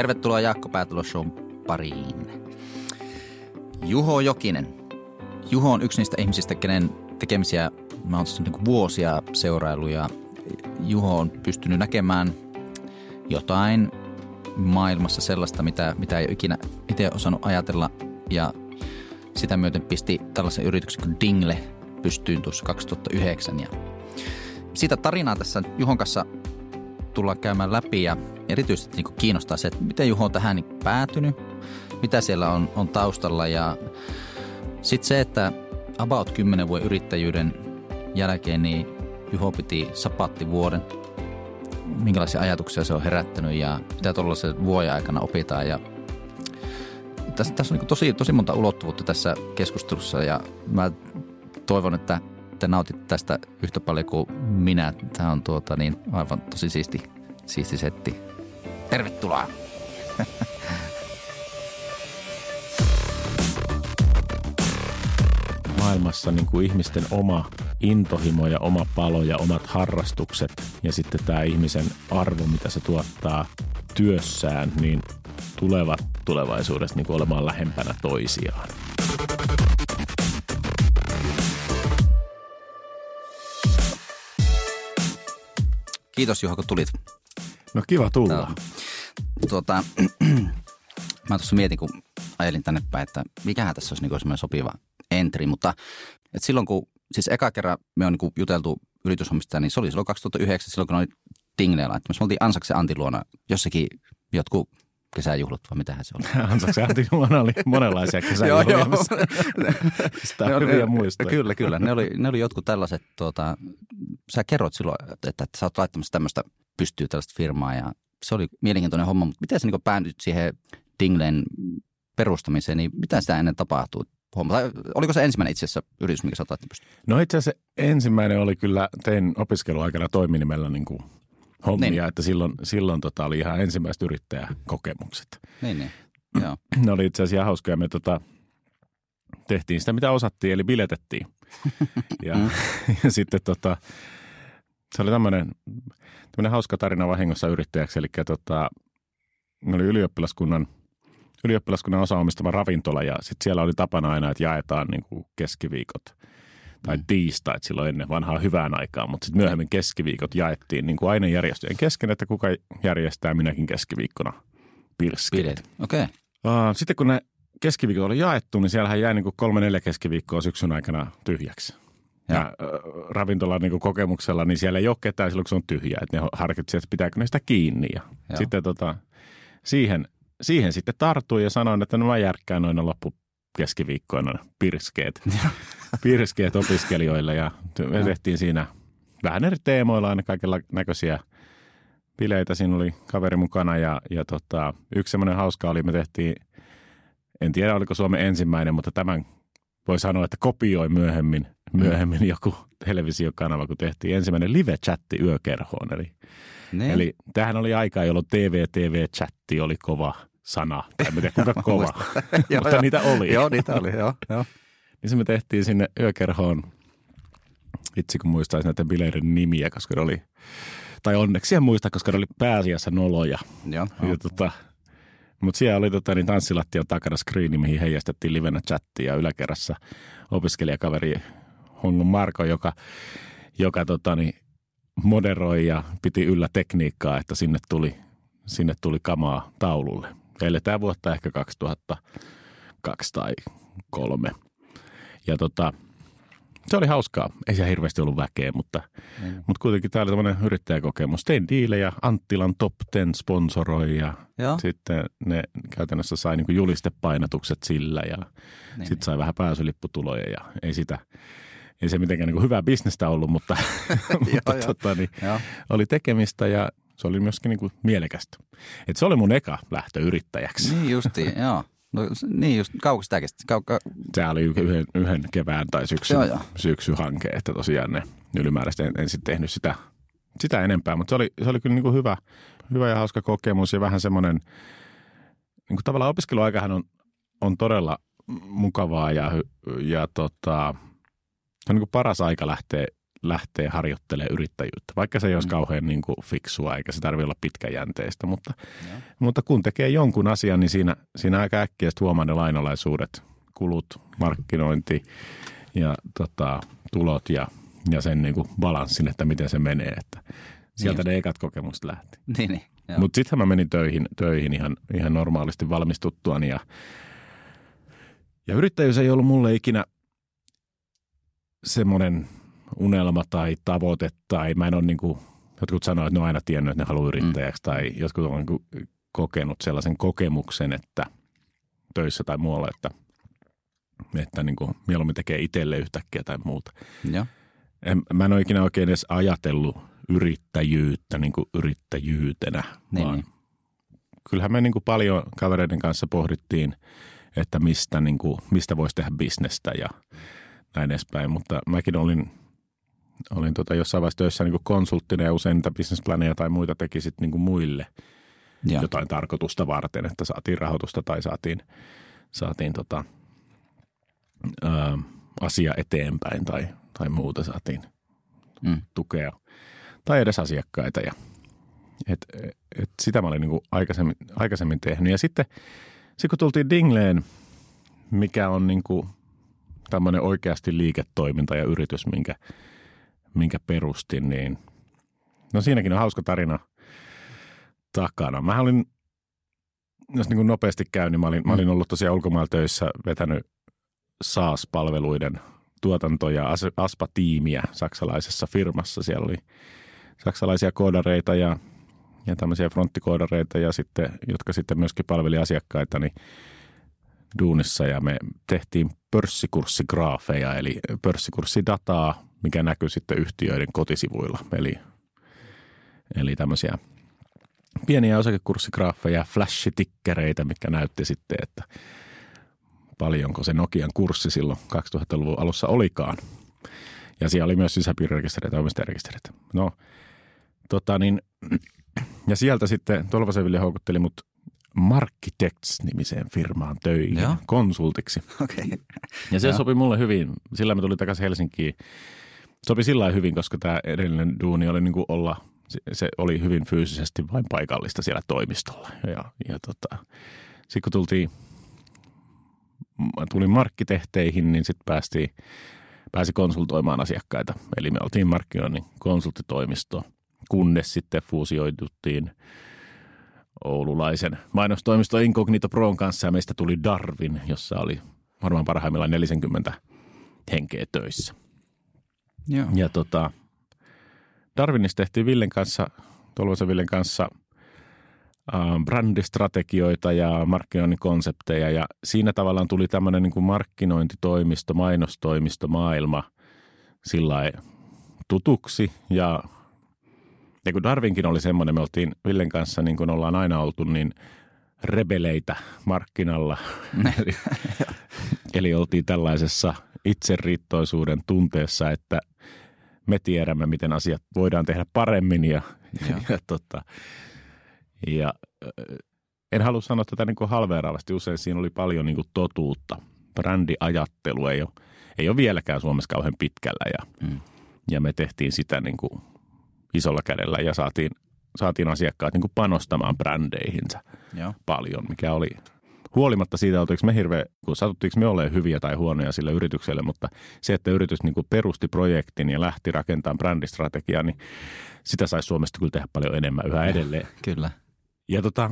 Tervetuloa Jaakko Päätulo Show pariin. Juho Jokinen. Juho on yksi niistä ihmisistä, kenen tekemisiä mä oon niin vuosia seurailu ja Juho on pystynyt näkemään jotain maailmassa sellaista, mitä, mitä ei ikinä itse osannut ajatella ja sitä myöten pisti tällaisen yrityksen kuin Dingle pystyyn tuossa 2009 ja sitä tarinaa tässä Juhon kanssa tullaan käymään läpi ja erityisesti niin kiinnostaa se, että miten Juho on tähän päätynyt, mitä siellä on, on taustalla ja sitten se, että about 10 vuoden yrittäjyyden jälkeen niin Juho piti vuoden. Minkälaisia ajatuksia se on herättänyt ja mitä tuollaisen vuoden aikana opitaan ja tässä, tässä on niin tosi, tosi monta ulottuvuutta tässä keskustelussa ja mä toivon, että te nautit tästä yhtä paljon kuin minä. Tämä on tuota niin aivan tosi siisti, siisti setti. Tervetuloa! Maailmassa niin kuin ihmisten oma intohimo ja oma palo ja omat harrastukset ja sitten tämä ihmisen arvo, mitä se tuottaa työssään, niin tulevat tulevaisuudessa niin kuin olemaan lähempänä toisiaan. Kiitos Juha, kun tulit. No kiva tulla. No, tuota, mä tuossa mietin, kun ajelin tänne päin, että mikähän tässä olisi niin sopiva entry, mutta et silloin kun, siis eka kerran me on niin juteltu yrityshommista, niin se oli silloin 2009, silloin kun oli Dingleella, että me oltiin Ansaksen Antti luona jossakin jotkut kesäjuhlat, vai mitähän se oli? Ansaksen Antti luona oli monenlaisia kesäjuhlia, joo, joo. Sitä on hyviä muistoja. Kyllä, kyllä. Ne oli, ne oli jotkut tällaiset, tuota, sä kerroit silloin, että, että sä oot laittamassa tämmöistä pystyy tällaista firmaa ja se oli mielenkiintoinen homma, mutta miten sä niin päädyit siihen Dinglen perustamiseen, niin mitä sitä ennen tapahtuu? Homma? Tai oliko se ensimmäinen itse asiassa yritys, mikä sä? No itse asiassa ensimmäinen oli kyllä, tein opiskeluaikana toiminimellä niin kuin hommia, niin. että silloin, silloin tota oli ihan ensimmäiset yrittäjäkokemukset. Niin, niin. Joo. Ne oli itse asiassa hauskoja. Me tota, tehtiin sitä, mitä osattiin, eli biletettiin. ja, mm. ja sitten tota, se oli tämmöinen, tämmöinen hauska tarina vahingossa yrittäjäksi. Eli tota, oli ylioppilaskunnan, ylioppilaskunnan osa omistama ravintola ja sitten siellä oli tapana aina, että jaetaan niin kuin keskiviikot tai mm. tiistait silloin ennen vanhaa hyvään aikaan, mutta sitten myöhemmin keskiviikot jaettiin niin kuin ainejärjestöjen kesken, että kuka järjestää minäkin keskiviikkona pirskeet. Okei. Okay. Sitten kun ne keskiviikot oli jaettu, niin siellähän jäi niin kuin kolme neljä keskiviikkoa syksyn aikana tyhjäksi. Ja, ja äh, ravintolan niin kokemuksella, niin siellä ei ole ketään silloin, kun se on tyhjä. Että ne harkitsi, että pitääkö ne sitä kiinni. Ja sitten tota, siihen, siihen sitten tartui ja sanoin, että no mä järkkään noina loppu keskiviikkoina pirskeet, pirskeet opiskelijoille. Ja me tehtiin siinä vähän eri teemoilla aina kaikilla näköisiä bileitä. Siinä oli kaveri mukana ja, ja tota, yksi semmoinen hauska oli, me tehtiin, en tiedä oliko Suomen ensimmäinen, mutta tämän voi sanoa, että kopioi myöhemmin, myöhemmin joku televisiokanava, kun tehtiin ensimmäinen live-chatti yökerhoon. Eli, niin. eli tähän oli aika, jolloin TV-TV-chatti oli kova sana. Tai en tiedä kuinka kova, mutta niitä oli. Joo, niitä oli, joo. joo. Niin se me tehtiin sinne yökerhoon, itse kun muistaisin näiden bileiden nimiä, koska ne oli, tai onneksi en muista, koska ne oli pääasiassa noloja. Joo. Ja, tota, mutta siellä oli tota, niin tanssilattian takana screeni, mihin heijastettiin livenä chattia ja yläkerrassa opiskelijakaveri Hongon Marko, joka, joka tota, niin, moderoi ja piti yllä tekniikkaa, että sinne tuli, sinne tuli kamaa taululle. Eletään vuotta ehkä 2002 tai kolme. Ja tota, se oli hauskaa. Ei siellä hirveästi ollut väkeä, mutta, mm. mutta kuitenkin tämä oli tämmöinen yrittäjäkokemus. Tein diilejä, Anttilan Top Ten sponsoroi ja Joo. sitten ne käytännössä sai niin julistepainatukset sillä ja niin. sitten sai vähän pääsylipputuloja ja ei sitä, ei se mitenkään niin hyvää bisnestä ollut, mutta, mutta joo, tota, niin, oli tekemistä ja se oli myöskin niin kuin mielekästä. Et se oli mun eka lähtö yrittäjäksi. Niin justiin, joo. No niin just, kauko sitä kesti? Kauka... Se oli yhden, yhden kevään tai syksyn, joo, joo. syksyhanke, että tosiaan ne ylimääräisesti en, en sitten tehnyt sitä, sitä enempää, mutta se oli, se oli kyllä niin kuin hyvä, hyvä ja hauska kokemus ja vähän semmoinen, niin kuin tavallaan opiskeluaikahan on, on todella mukavaa ja, ja tota, se on niin kuin paras aika lähteä lähtee harjoittelemaan yrittäjyyttä, vaikka se ei olisi mm. kauhean niin kuin fiksua eikä se tarvitse olla pitkäjänteistä, mutta, mutta kun tekee jonkun asian, niin siinä, siinä aika äkkiä huomaa ne lainalaisuudet, kulut, markkinointi ja tota, tulot ja, ja sen niin kuin balanssin, että miten se menee, että sieltä niin. ne ekat kokemukset lähti. Niin, niin. Mutta sitten mä menin töihin, töihin ihan, ihan normaalisti valmistuttuani ja, ja yrittäjyys ei ollut mulle ikinä semmoinen unelma tai tavoite tai mä en ole niin kuin, jotkut sanoo, että ne on aina tiennyt, että ne haluaa yrittäjäksi mm. tai jotkut on niin kokenut sellaisen kokemuksen, että töissä tai muualla, että, että niin kuin mieluummin tekee itselle yhtäkkiä tai muuta. Ja. En, mä en ole ikinä oikein edes ajatellut yrittäjyyttä niin kuin yrittäjyytenä, niin, vaan niin. kyllähän me niin kuin paljon kavereiden kanssa pohdittiin, että mistä, niin kuin, mistä voisi tehdä bisnestä ja näin edespäin, mutta mäkin olin, olin tota jossain vaiheessa töissä niin konsulttina ja usein niitä bisnesplaneja tai muita teki sitten niin muille ja. jotain tarkoitusta varten, että saatiin rahoitusta tai saatiin, saatiin tota, ää, asia eteenpäin tai, tai muuta saatiin mm. tukea tai edes asiakkaita. Ja, et, et sitä mä olin niin aikaisemmin, aikaisemmin tehnyt. Ja sitten, sitten kun tultiin Dingleen, mikä on niin kuin tämmöinen oikeasti liiketoiminta ja yritys, minkä, minkä perustin, niin no siinäkin on hauska tarina takana. Mä olin, jos niin kuin nopeasti käy, niin mä olin, mä olin ollut tosiaan ulkomailla töissä vetänyt SaaS-palveluiden tuotanto- ja ASPA-tiimiä saksalaisessa firmassa. Siellä oli saksalaisia koodareita ja, ja tämmöisiä fronttikoodareita, ja sitten, jotka sitten myöskin palveli asiakkaita niin duunissa. Ja me tehtiin pörssikurssigraafeja, eli pörssikurssidataa, mikä näkyy sitten yhtiöiden kotisivuilla. Eli, eli tämmöisiä pieniä osakekurssigraafeja, flashitikkereitä, mikä näytti sitten, että paljonko se Nokian kurssi silloin 2000-luvun alussa olikaan. Ja siellä oli myös sisäpiirirekistereitä ja omistajarekistereitä. No, Tota niin, ja sieltä sitten Tolvasen Ville houkutteli mut Markitects-nimiseen firmaan töihin Joo. konsultiksi. Okay. Ja se Joo. sopi mulle hyvin. Sillä me tuli takaisin Helsinkiin. Sopi sillä hyvin, koska tämä edellinen duuni oli niin kuin olla, se oli hyvin fyysisesti vain paikallista siellä toimistolla. Ja, ja tota, sitten kun tultiin, tulin markkitehteihin, niin sitten päästiin, pääsi konsultoimaan asiakkaita. Eli me oltiin markkinoinnin konsulttitoimisto – kunnes sitten fuusioiduttiin oululaisen mainostoimisto Incognito Proon kanssa ja meistä tuli Darwin, jossa oli varmaan parhaimmillaan 40 henkeä töissä. Joo. Ja tota, Darwinissa tehtiin Villen kanssa, Tolvasen Villen kanssa äh, brändistrategioita ja markkinoinnin konsepteja ja siinä tavallaan tuli tämmöinen niin kuin markkinointitoimisto, mainostoimisto maailma sillä tutuksi ja ja kun Darwinkin oli semmoinen, me oltiin Villen kanssa niin kuin ollaan aina oltu, niin rebeleitä markkinalla. eli, eli oltiin tällaisessa itseriittoisuuden tunteessa, että me tiedämme, miten asiat voidaan tehdä paremmin ja, ja, ja, tota, ja en halua sanoa tätä niin kuin halveeraavasti. Usein siinä oli paljon niin kuin totuutta. Brändiajattelu ei ole, ei ole vieläkään Suomessa kauhean pitkällä ja, mm. ja me tehtiin sitä niin kuin isolla kädellä ja saatiin, saatiin asiakkaat niin kuin panostamaan brändeihinsä Joo. paljon, mikä oli huolimatta siitä, oltiinko me hirveä, kun satuttiinko me olemaan hyviä tai huonoja sille yritykselle, mutta se, että yritys niin kuin perusti projektin ja lähti rakentamaan brändistrategiaa, niin sitä saisi Suomesta kyllä tehdä paljon enemmän yhä edelleen. Kyllä. Ja tota,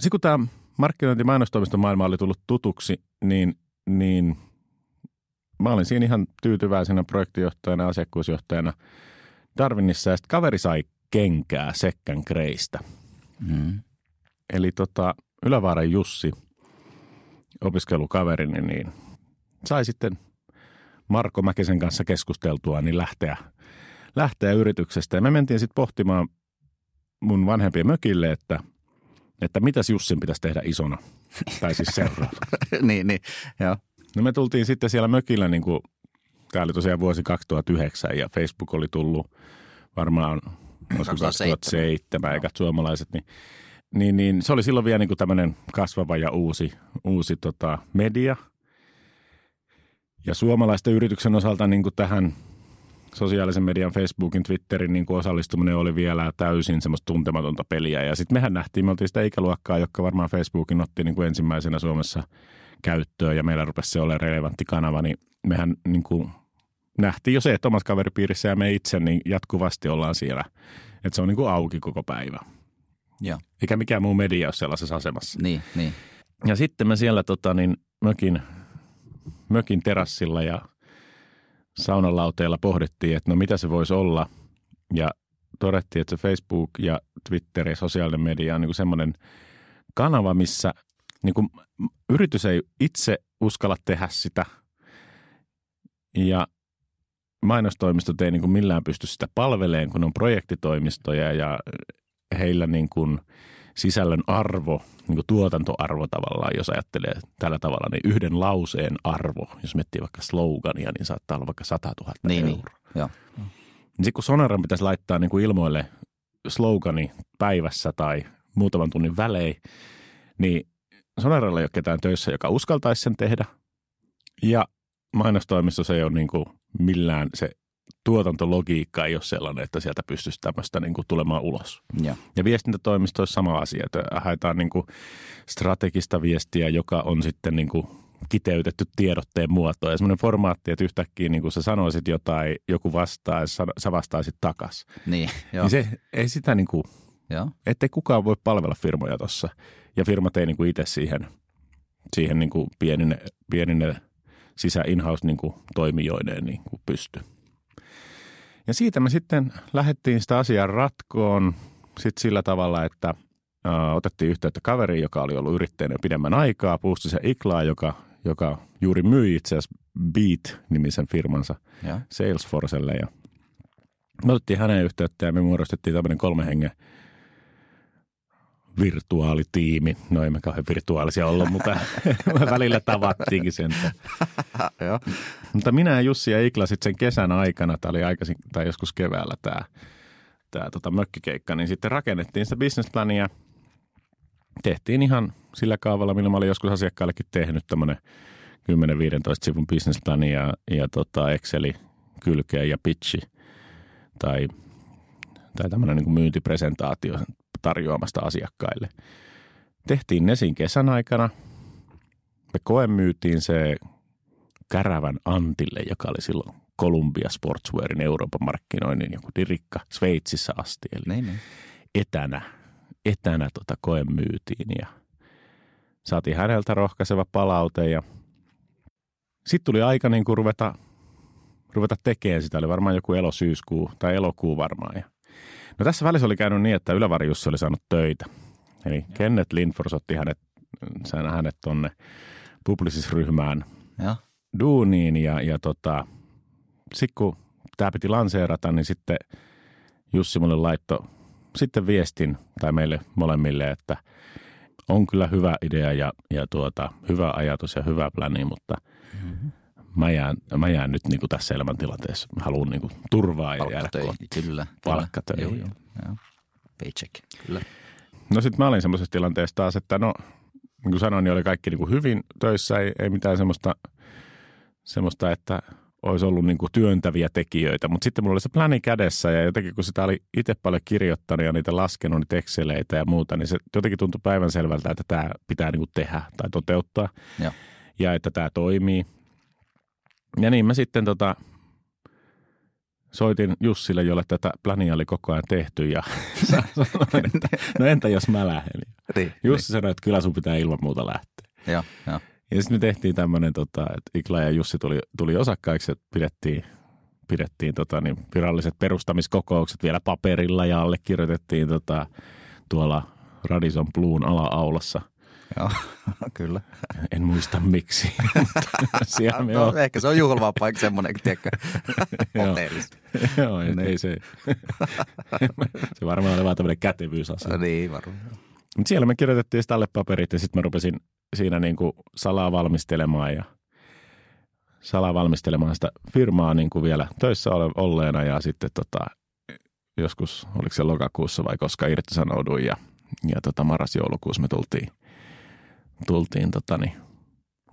sitten kun tämä markkinointi- mainostoimiston maailma oli tullut tutuksi, niin, niin mä olin siinä ihan tyytyväisenä projektijohtajana, asiakkuusjohtajana – Darwinissa ja sitten kaveri sai kenkää Sekkän Kreistä. Mm. Eli tota, Ylävaaran Jussi, opiskelukaverini, niin sai sitten Marko Mäkisen kanssa keskusteltua, niin lähteä, lähteä yrityksestä. Ja me mentiin sitten pohtimaan mun vanhempien mökille, että, että mitäs Jussin pitäisi tehdä isona, tai siis seuraava. niin, niin, joo. No me tultiin sitten siellä mökillä niin kuin Tämä oli tosiaan vuosi 2009 ja Facebook oli tullut varmaan 2007, eikä suomalaiset, niin, niin, niin, se oli silloin vielä niin tämmöinen kasvava ja uusi, uusi tota, media. Ja suomalaisten yrityksen osalta niin kuin tähän sosiaalisen median, Facebookin, Twitterin niin osallistuminen oli vielä täysin semmoista tuntematonta peliä. Ja sitten mehän nähtiin, me oltiin sitä ikäluokkaa, joka varmaan Facebookin otti niin kuin ensimmäisenä Suomessa käyttöön ja meillä rupesi se olemaan relevantti kanava, niin mehän niin kuin nähtiin jo se, että omassa kaveripiirissä ja me itse niin jatkuvasti ollaan siellä. Että se on niin kuin auki koko päivä. Joo. Eikä mikään muu media ole sellaisessa asemassa. Niin, niin. Ja sitten me siellä tota, niin, mökin, mökin terassilla ja saunalauteella pohdittiin, että no mitä se voisi olla. Ja todettiin, että se Facebook ja Twitter ja sosiaalinen media on niin semmoinen kanava, missä niin kuin, yritys ei itse uskalla tehdä sitä. Ja mainostoimistot ei niin kuin millään pysty sitä palveleen, kun on projektitoimistoja ja heillä niin kuin sisällön arvo, niin kuin tuotantoarvo tavallaan, jos ajattelee tällä tavalla, niin yhden lauseen arvo, jos miettii vaikka slogania, niin saattaa olla vaikka 100 000 Niin, niin. euroa. Joo. Niin sitten kun Sonaran pitäisi laittaa niin kuin ilmoille slogani päivässä tai muutaman tunnin välein, niin Sonaralla ei ole ketään töissä, joka uskaltaisi sen tehdä. Ja mainostoimistossa ei ole niin kuin millään se tuotantologiikka ei ole sellainen, että sieltä pystyisi tämmöistä niin kuin tulemaan ulos. Ja viestintätoimisto on sama asia, että haetaan niin kuin strategista viestiä, joka on sitten niin kuin kiteytetty tiedotteen muotoon. Ja semmoinen formaatti, että yhtäkkiä niin kuin sä sanoisit jotain, joku vastaa ja sä- sä vastaisit takas. Niin, joo. Niin se, ei sitä niin kuin, joo. ettei kukaan voi palvella firmoja tuossa. Ja firmat ei niin kuin itse siihen, siihen niin kuin pienine, pienine sisä in-house niin kuin toimijoineen niin kuin pysty. Ja siitä me sitten lähdettiin sitä asiaa ratkoon sit sillä tavalla, että ää, otettiin yhteyttä kaveriin, joka oli ollut yrittäjänä jo pidemmän aikaa, Puustisen Iklaa, joka, joka juuri myi itse asiassa Beat-nimisen firmansa Joo. Salesforcelle. Ja me otettiin hänen yhteyttä ja me muodostettiin tämmöinen kolme hengen virtuaalitiimi. No ei me kauhean virtuaalisia ollut, mutta välillä tavattiinkin sen. Mutta minä ja Jussi ja Ikla sitten sen kesän aikana, tämä oli aikaisin, tai joskus keväällä tämä, tämä tota mökkikeikka, niin sitten rakennettiin sitä businessplania. Tehtiin ihan sillä kaavalla, millä mä olin joskus asiakkaillekin tehnyt tämmöinen 10-15 sivun businessplani ja, ja tota Exceli kylkeä ja pitchi tai, tai tämmöinen niin myyntipresentaatio tarjoamasta asiakkaille. Tehtiin ne siinä kesän aikana. Me koemyytiin se Kärävän Antille, joka oli silloin Columbia Sportswearin Euroopan markkinoinnin joku dirikka Sveitsissä asti. Eli Niin, niin. etänä, etänä tota koe myytiin ja saatiin häneltä rohkaiseva palaute ja sitten tuli aika niin kuin ruveta, ruveta tekemään sitä. Oli varmaan joku elosyyskuu tai elokuu varmaan. Ja no tässä välissä oli käynyt niin, että Ylävari Jussi oli saanut töitä. Eli Kenneth Lindfors otti hänet, sään hänet tonne Publicis-ryhmään Joo. duuniin ja, ja tota, sitten kun tämä piti lanseerata, niin sitten Jussi mulle laittoi sitten viestin tai meille molemmille, että on kyllä hyvä idea ja, ja tuota, hyvä ajatus ja hyvä pläni, mutta Mm-hmm. Mä jään, mä jään nyt niin kuin tässä elämäntilanteessa. Mä haluan niin kuin turvaa ja jäädä kotiin. kyllä. Palkkatöihin. Joo, joo. joo. Paycheck, kyllä. No sitten mä olin semmoisessa tilanteessa taas, että no niin kuin sanoin, niin oli kaikki niin kuin hyvin töissä, ei, ei mitään semmoista, semmoista, että olisi ollut niin kuin työntäviä tekijöitä. Mutta sitten mulla oli se pläni kädessä ja jotenkin kun sitä oli itse paljon kirjoittanut ja niitä laskenut, niitä Exceleitä ja muuta, niin se jotenkin tuntui päivänselvältä, että tämä pitää niin kuin tehdä tai toteuttaa. Joo. Ja että tämä toimii. Ja niin mä sitten tota, soitin Jussille, jolle tätä plania oli koko ajan tehty ja sanoin, että no entä jos mä lähden. Niin, Jussi sanoi, että kyllä sun pitää ilman muuta lähteä. niin. Joo, joo. Ja sitten me tehtiin tämmöinen, tota, että Ikla ja Jussi tuli, tuli osakkaiksi ja pidettiin, pidettiin tota, niin viralliset perustamiskokoukset vielä paperilla ja allekirjoitettiin tota, tuolla Radisson Bluun ala-aulassa. Joo, kyllä. En muista miksi, mutta me no, on. ehkä se on juhlava paikka semmoinen, tiedätkö, Joo. hotellissa. Joo, Niin. ei se. se varmaan oli vaan tämmöinen kätevyysasia. Niin, varmaan. Mutta siellä me kirjoitettiin alle paperit ja sitten mä rupesin siinä niin kuin salaa valmistelemaan ja salaa valmistelemaan sitä firmaa niin kuin vielä töissä ole, olleena ja sitten tota, joskus, oliko se lokakuussa vai koska irtisanouduin ja, ja tota, marras-joulukuussa me tultiin, tultiin tota, niin,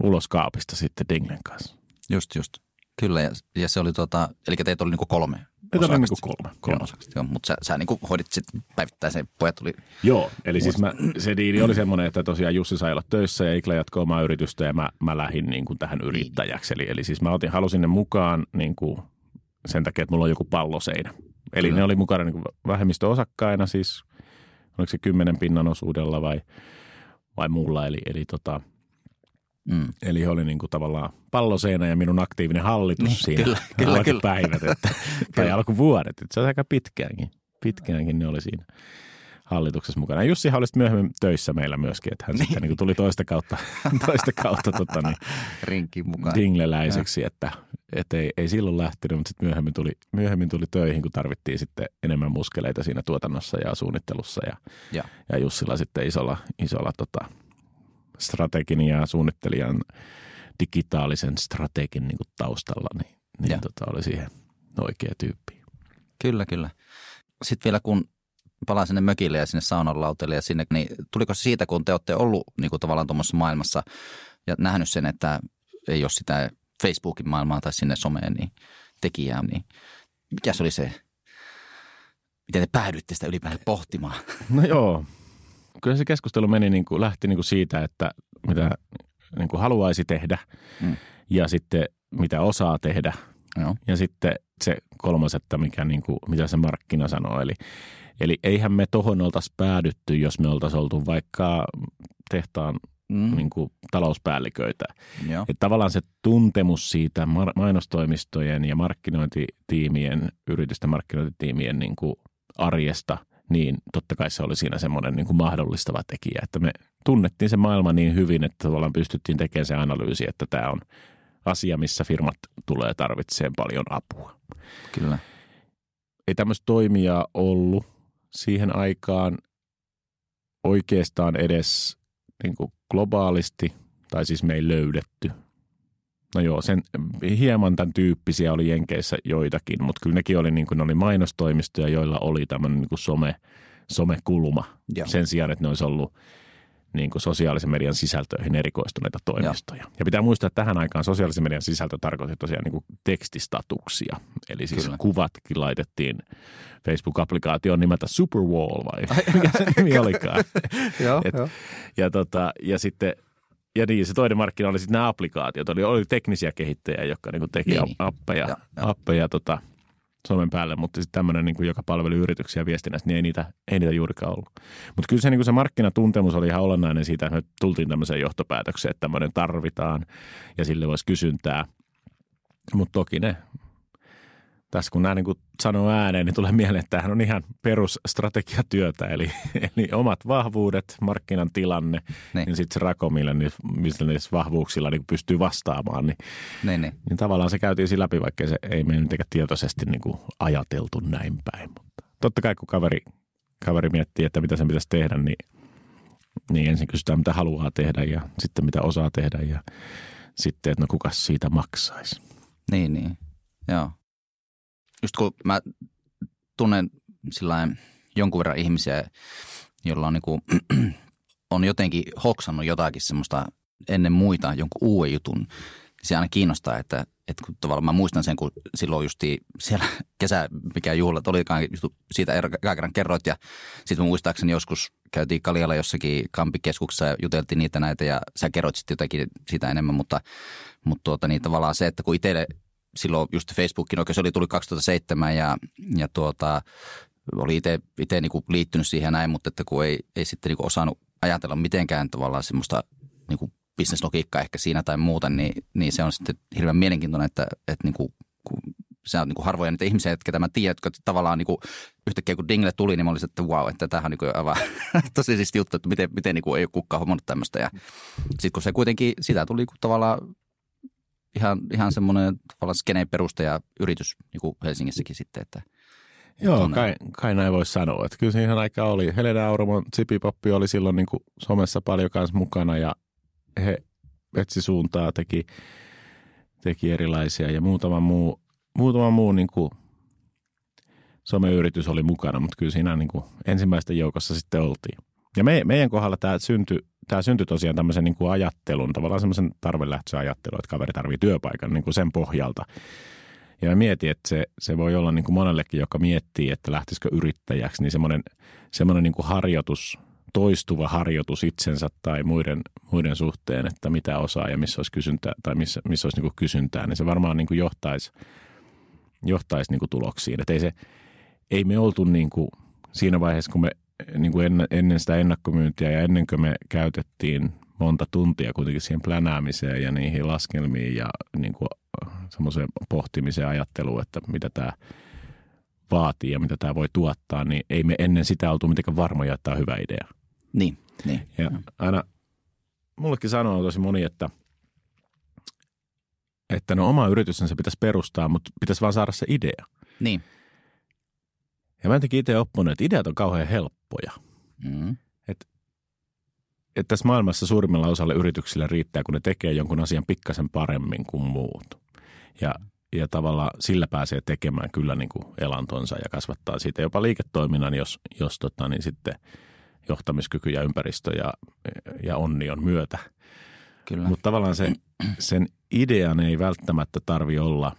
ulos kaapista sitten Dinglen kanssa. Just, just. Kyllä, ja, ja se oli tota, eli teitä oli niinku kolme Meitä oli niinku kolme. kolme osakasta, joo, mutta sä, sä niinku hoidit sitten päivittäin pojat tuli, Joo, eli siis mä, se diili oli semmoinen, että tosiaan Jussi sai olla töissä ja Ikla jatkoi omaa yritystä ja mä, mä lähdin niin kuin tähän yrittäjäksi. Eli, eli siis mä otin, halusin ne mukaan niin kuin sen takia, että mulla on joku palloseinä. Eli Kyllä. ne oli mukana niin kuin vähemmistöosakkaina siis, oliko se kymmenen pinnan osuudella vai, vai muulla. Eli, eli, tota, mm, eli he oli niin kuin tavallaan palloseinä ja minun aktiivinen hallitus Niin, siinä. kyllä, kyllä, alkoi kyllä. päivät, että, tai alkoi vuodet. Että se on aika pitkäänkin. Pitkäänkin ne oli siinä hallituksessa mukana. Ja Jussihan oli myöhemmin töissä meillä myöskin, että hän niin. sitten niin tuli toista kautta, toista kautta tota, niin, rinkin mukaan. dingleläiseksi, että, että ei, ei silloin lähtenyt, mutta sitten myöhemmin tuli, myöhemmin tuli töihin, kun tarvittiin sitten enemmän muskeleita siinä tuotannossa ja suunnittelussa. Ja, Ja. ja Jussilla sitten isolla, isolla tota, strategin ja suunnittelijan digitaalisen strategin niin kuin taustalla, niin, niin Ja. tota, oli siihen oikea tyyppi. Kyllä, kyllä. Sitten vielä kun palaa sinne mökille ja sinne saunan lauteelle ja sinne, niin tuliko se siitä, kun te olette ollut niin kuin tavallaan tuommoisessa maailmassa ja nähnyt sen, että ei ole sitä Facebookin maailmaa tai sinne someen niin tekijää, niin mikä se oli se, miten te päädyitte sitä ylipäätään pohtimaan? No joo, kyllä se keskustelu meni niin kuin, lähti niin kuin siitä, että mitä niin kuin haluaisi tehdä Mm. ja sitten mitä osaa tehdä Joo. ja sitten se kolmas, että mikä, niin kuin, mitä se markkina sanoo. Eli, eli eihän me tohon oltaisi päädytty, jos me oltaisiin oltu vaikka tehtaan Mm. niin kuin, talouspäälliköitä. Joo. Että tavallaan se tuntemus siitä mar- mainostoimistojen ja markkinointitiimien, yritysten markkinointitiimien niin kuin arjesta, niin totta kai se oli siinä semmoinen niin kuin mahdollistava tekijä, että me tunnettiin se maailma niin hyvin, että tavallaan pystyttiin tekemään se analyysi, että tämä on asia, missä firmat tulee tarvitsemaan paljon apua. Kyllä. Ei tämmöistä toimijaa ollut siihen aikaan oikeastaan edes niin kuin globaalisti, tai siis me ei löydetty. No joo, sen, hieman tämän tyyppisiä oli Jenkeissä joitakin, mutta kyllä nekin oli, niin kuin, ne oli mainostoimistoja, joilla oli tämmöinen niin kuin some, somekulma. Joo. Sen sijaan, että ne olisi ollut niin kuin sosiaalisen median sisältöihin erikoistuneita toimistoja. Ja pitää muistaa, että tähän aikaan sosiaalisen median sisältö tarkoitti tosiaan niin kuin tekstistatuksia. Eli siis Kyllä. kuvatkin laitettiin Facebook-applikaatioon nimeltä Superwall vai mikä se nimi olikaan. Joo, Et- Ja, tota, ja sitten ja niin, se toinen markkina oli sitten nämä applikaatiot. Oli, oli teknisia kehittäjiä, jotka niinku teki Niin, niin, niin. appeja, Joo, joo. appeja tota, somen päälle, mutta sitten tämmöinen, niinku, joka palveli yrityksiä viestinnässä, niin ei niitä, ei niitä juurikaan ollut. Mutta kyllä se, niinku, se markkinatuntemus oli ihan olennainen siitä, että me tultiin tämmöiseen johtopäätökseen, että tämmöinen tarvitaan ja sille voisi kysyntää. Mutta toki ne, tässä kun nämä niin sanoo ääneen, niin tulee mieleen, että tämähän on ihan perusstrategiatyötä, eli, eli omat vahvuudet, markkinan tilanne, Niin. niin, sitten se rako, millä millä niillä vahvuuksilla niin pystyy vastaamaan, niin, Niin, niin. niin tavallaan se käytiin siinä läpi, vaikka se ei me nyt tietoisesti niin kuin ajateltu näin päin. Mutta totta kai kun kaveri, kaveri miettii, että mitä sen pitäisi tehdä, niin, niin ensin kysytään, mitä haluaa tehdä ja sitten mitä osaa tehdä ja sitten, että no kuka siitä maksaisi. Niin, niin. Joo. Just kun mä tunnen sillain jonkun verran ihmisiä, joilla on, niinku, on jotenkin hoksannut jotakin semmoista ennen muita jonkun uuden jutun, niin se aina kiinnostaa, että, että kun tavallaan mä muistan sen, kun silloin justi siellä kesä, mikä juhlat olikaan, just siitä ekaa kerran kerroit ja sitten muistaakseni joskus käytiin Kaljalla jossakin kampikeskuksessa ja juteltiin niitä näitä ja sä kerroit sitten jotakin siitä enemmän, mutta, mutta tuota, niin tavallaan se, että kun itselle silloin just Facebookin oikein se oli tuli 2007 ja, ja tuota, oli itse, itse niin liittynyt siihen näin, mutta että kun ei, ei sitten niin osannut ajatella mitenkään tavallaan semmoista niin bisneslogiikkaa ehkä siinä tai muuta, niin, niin se on sitten hirveän mielenkiintoinen, että, että niin kuin, kun se on niin kuin harvoja niitä ihmisiä, jotka mä tiedän, jotka tavallaan niin kuin, yhtäkkiä kun Dingle tuli, niin mä olisin, että wow, että tämähän on niin kuin aivan tosi siisti juttu, että miten, miten niin kuin, ei kukaan hommannut tämmöistä. Ja sitten kun se kuitenkin, sitä tuli niin tavallaan ihan, ihan semmoinen tavallaan skeneen perustaja yritys niin kuin Helsingissäkin sitten, että Joo, kai, kai näin voisi sanoa. Että kyllä siihen aikaan oli. Helena Auromon Zipipoppi oli silloin niin kuin somessa paljon kanssa mukana ja he etsi suuntaa, teki, teki erilaisia ja muutama muu, muutama muu niin kuin someyritys oli mukana, mutta kyllä siinä niin kuin ensimmäisten joukossa sitten oltiin. Ja me, meidän kohdalla tämä syntyi tämä syntyi tosiaan tämmöisen niin kuin ajattelun, tavallaan semmoisen tarvelähtöisen ajattelun, että kaveri tarvii työpaikan niin kuin sen pohjalta. Ja mä mietin, että se, se voi olla niin kuin monellekin, joka miettii, että lähtisikö yrittäjäksi, niin semmoinen, semmoinen niin kuin harjoitus, toistuva harjoitus itsensä tai muiden, muiden suhteen, että mitä osaa ja missä olisi kysyntää tai missä, missä olisi niin kuin kysyntää, niin se varmaan niin kuin johtaisi, johtaisi niin kuin tuloksiin. Että ei, se, ei me oltu niin kuin siinä vaiheessa, kun me niin kuin ennen, ennen sitä ennakkomyyntiä ja ennen kuin me käytettiin monta tuntia kuitenkin siihen plänäämiseen ja niihin laskelmiin ja niin kuin semmoiseen pohtimiseen ajatteluun, että mitä tämä vaatii ja mitä tämä voi tuottaa, niin ei me ennen sitä oltu mitenkään varmoja, että tämä on hyvä idea. Niin, niin. Ja aina mullekin sanoo tosi moni, että, että no oma yritys se pitäisi perustaa, mutta pitäisi vaan saada se idea. Niin. Ja mä jotenkin itse oppinut, että ideat on kauhean helppoja. Mm. Että et tässä maailmassa suurimmalla osalla yrityksillä riittää, kun ne tekee jonkun asian pikkasen paremmin kuin muut. Ja, ja tavallaan sillä pääsee tekemään kyllä niin kuin elantonsa ja kasvattaa siitä jopa liiketoiminnan, jos, jos tota, niin sitten johtamiskyky ja ympäristö ja, ja onni on myötä. Kyllä. Mutta tavallaan se, sen idean ei välttämättä tarvi olla,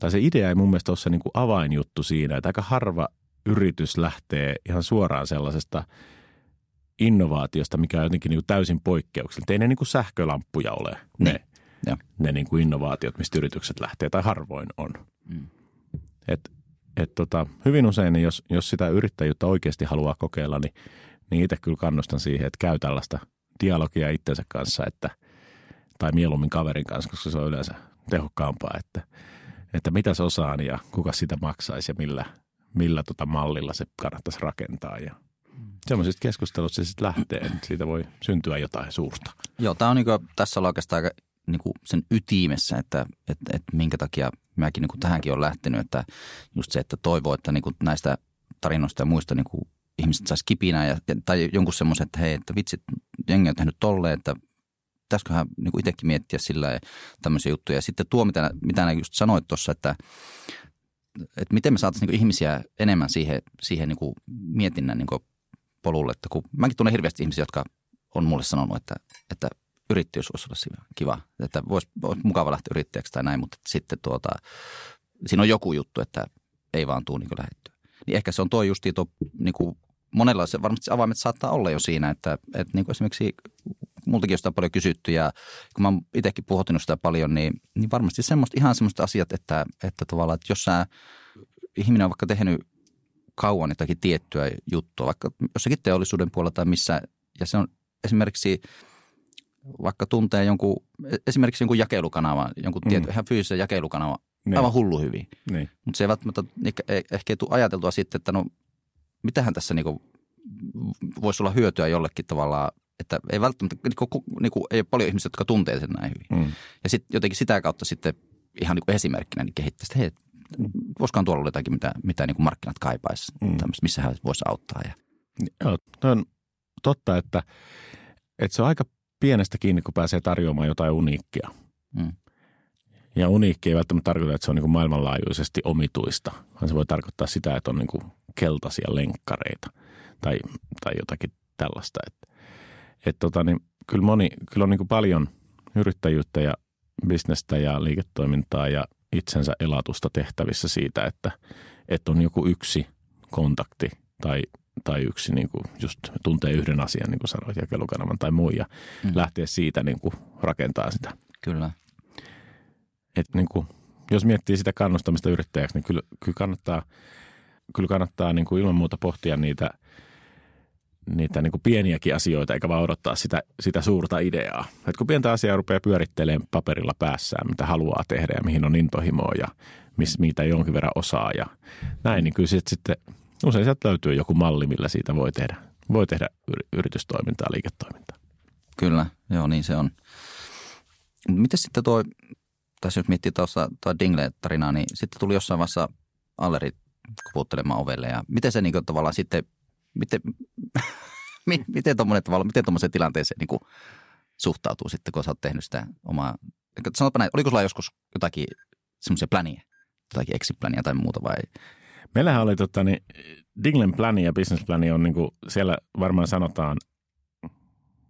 tai se idea ei mun mielestä ole se niin kuin avainjuttu siinä, että aika harva yritys lähtee ihan suoraan sellaisesta innovaatiosta, mikä on jotenkin niin kuin täysin poikkeuksellinen. Ei ne niin kuin sähkölamppuja ole ne, Niin. Joo. ne niin kuin innovaatiot, mistä yritykset lähtee, tai harvoin on. Mm. Et, et tota, hyvin usein, niin jos, jos sitä yrittäjyyttä oikeasti haluaa kokeilla, niin, niin itse kyllä kannustan siihen, että käy tällaista dialogia itsensä kanssa, että, tai mieluummin kaverin kanssa, koska se on yleensä tehokkaampaa, että, että mitä se osaan ja kuka sitä maksaisi ja millä, millä tota mallilla se kannattaisi rakentaa. Ja semmoisista keskustelusta se sitten lähtee, että siitä voi syntyä jotain suurta. Joo, tämä on niin kuin, tässä on oikeastaan aika niin sen ytimessä, että, että, että minkä takia mäkin niin tähänkin on lähtenyt, että just se, että toivoo, että niin näistä tarinoista ja muista niin kuin ihmiset saisi kipinää ja, tai jonkun semmoisen, että hei, että vitsit, jengi on tehnyt tolleen, että pitäisiköhän niin kuin itsekin miettiä sillä ja tämmöisiä juttuja. Ja sitten tuo, mitä, mitä just sanoit tuossa, että, että miten me saataisiin niin ihmisiä enemmän siihen, siihen niin mietinnän niin polulle. Että kun, mäkin tunnen hirveästi ihmisiä, jotka on mulle sanonut, että, että yrittäjyys voisi olla kiva, että voisi, olisi mukava lähteä yrittäjäksi tai näin, mutta sitten tuota, siinä on joku juttu, että ei vaan tuu niin lähettyä. Niin ehkä se on tuo justiin tuo, niin kuin monella se varmasti avaimet saattaa olla jo siinä, että, että niin kuin esimerkiksi multakin on sitä paljon kysytty ja kun mä oon itsekin puhuttanut sitä paljon, niin, niin varmasti semmoista, ihan semmoista asiat, että, että tavallaan, että jos sä, ihminen on vaikka tehnyt kauan jotakin tiettyä juttua, vaikka jossakin teollisuuden puolella tai missä, ja se on esimerkiksi vaikka tuntee jonkun, esimerkiksi jonkun jakelukanavan, jonkun mm. tietyn, ihan fyysisen jakelukanavan, Niin. aivan hullu hyvin. Niin. Mutta se ei välttämättä ehkä, ehkä ei tule ajateltua sitten, että no mitähän tässä niinku voisi olla hyötyä jollekin tavalla, että ei välttämättä, niinku, niinku, ei ole paljon ihmisiä, jotka tuntee sen näin hyvin. Mm. Ja sitten jotenkin sitä kautta sitten ihan niinku esimerkkinä niin kehittää, että hei, voisikohan tuolla olla jotakin, mitä, mitä niinku markkinat kaipaisi, Mm. mm. missä hän voisi auttaa. Ja, Joo, toi on totta, että, että se on aika pienestä kiinni, kun pääsee tarjoamaan jotain uniikkia. mm. Ja uniikki ei välttämättä tarkoita, että se on niin kuin maailmanlaajuisesti omituista, vaan se voi tarkoittaa sitä, että on niin kuin keltaisia lenkkareita tai, tai jotakin tällaista. Että, et tota, niin kyllä, moni, kyllä on niin kuin paljon yrittäjyyttä ja bisnestä ja liiketoimintaa ja itsensä elatusta tehtävissä siitä, että, että on joku yksi kontakti tai, tai yksi niin kuin just tuntee yhden asian, niin kuin sanoit, jakelukanavan tai muu ja Mm. lähteä siitä niin kuin rakentaa sitä Kyllä. että niin kuin, jos miettii sitä kannustamista yrittäjäksi, niin kyllä, kyllä kannattaa, kyllä kannattaa niin kuin ilman muuta pohtia niitä, niitä niin kuin pieniäkin asioita, eikä vaan odottaa sitä, sitä suurta ideaa. Et kun pientä asiaa rupeaa pyörittelemään paperilla päässään, mitä haluaa tehdä ja mihin on intohimoa ja miss, mitä jonkin verran osaa ja näin, niin kyllä sit, sitten usein sieltä löytyy joku malli, millä siitä voi tehdä, voi tehdä yri- yritystoimintaa, liiketoimintaa. Kyllä, joo niin se on. Miten sitten tuo, tässä jos miettii tuossa tuo Dingle-tarinaa, niin sitten tuli jossain vaiheessa Allerit kuputtelemaan ovelle ja miten se niin kuin, tavallaan sitten, miten, mi- miten tuommoiseen tilanteeseen niin kuin, suhtautuu sitten, kun sä oot tehnyt sitä omaa, sanotpa näin, oliko sulla joskus jotakin semmoisia pläniä, jotakin exit-pläniä tai muuta vai? Meillähän oli tota, niin, Dinglen plani ja business plani on niin kuin, siellä varmaan sanotaan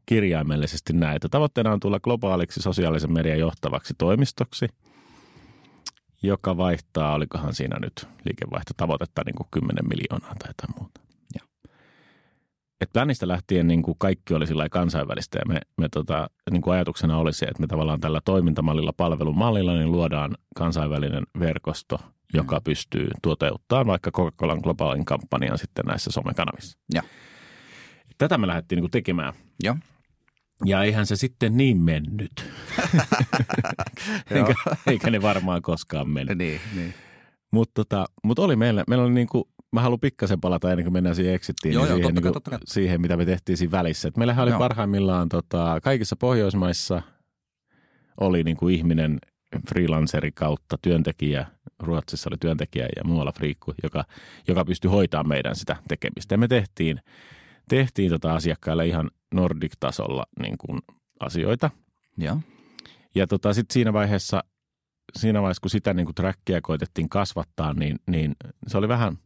kirjaimellisesti näitä. Tavoitteena on tulla globaaliksi sosiaalisen median johtavaksi toimistoksi, joka vaihtaa, olikohan siinä nyt liikevaihtotavoitetta niin kuin 10 miljoonaa tai jotain muuta. Et plänistä lähtien niin kuin kaikki oli sillä kansainvälistä ja me, me tota, niin kuin ajatuksena oli se, että me tavallaan tällä toimintamallilla, palvelumallilla niin luodaan kansainvälinen verkosto, joka mm. pystyy toteuttamaan vaikka Coca-Colan globaalin kampanjan sitten näissä somekanavissa. Ja. Tätä me lähdettiin niin kuin tekemään. Joo. Ja eihän se sitten niin mennyt. eikä, eikä ne varmaan koskaan mennyt. Niin, niin. Mutta tota, mut oli meillä, meillä oli niin kuin, mä haluan pikkasen palata ennen kuin mennään siihen exittiin, Joo, niin joo, siihen, totta niin totta kai. siihen, mitä me tehtiin siinä välissä. Et meillähän oli Joo. parhaimmillaan tota, kaikissa Pohjoismaissa oli niin kuin ihminen freelanceri kautta työntekijä, Ruotsissa oli työntekijä ja muualla friikku, joka, joka pystyi hoitamaan meidän sitä tekemistä. Ja me tehtiin, tehtiin tota asiakkaille ihan Nordic-tasolla niin kuin asioita. Joo. Ja tota, sitten siinä vaiheessa, siinä vaiheessa, kun sitä niin kuin trackia koitettiin kasvattaa, niin, niin se oli vähän,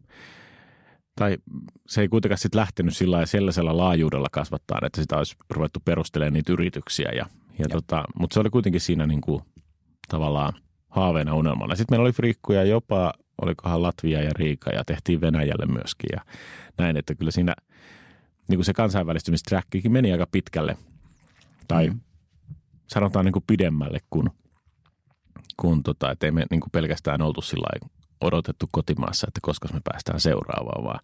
tai se ei kuitenkaan sitten lähtenyt sillä lailla sellaisella laajuudella kasvattaa, että sitä olisi ruvettu perustelemaan niitä yrityksiä. Ja, ja tota, mutta se oli kuitenkin siinä niin kuin, tavallaan haaveena unelmana. Sitten meillä oli friikkuja jopa, olikohan Latvia ja Riika ja tehtiin Venäjälle myöskin ja näin, että kyllä siinä niin kuin se kansainvälistymistrackikin meni aika pitkälle. Tai mm. sanotaan niin kuin pidemmälle kuin, kuin tota, että ei me niin kuin pelkästään oltu sillä odotettu kotimaassa, että koska me päästään seuraavaan, vaan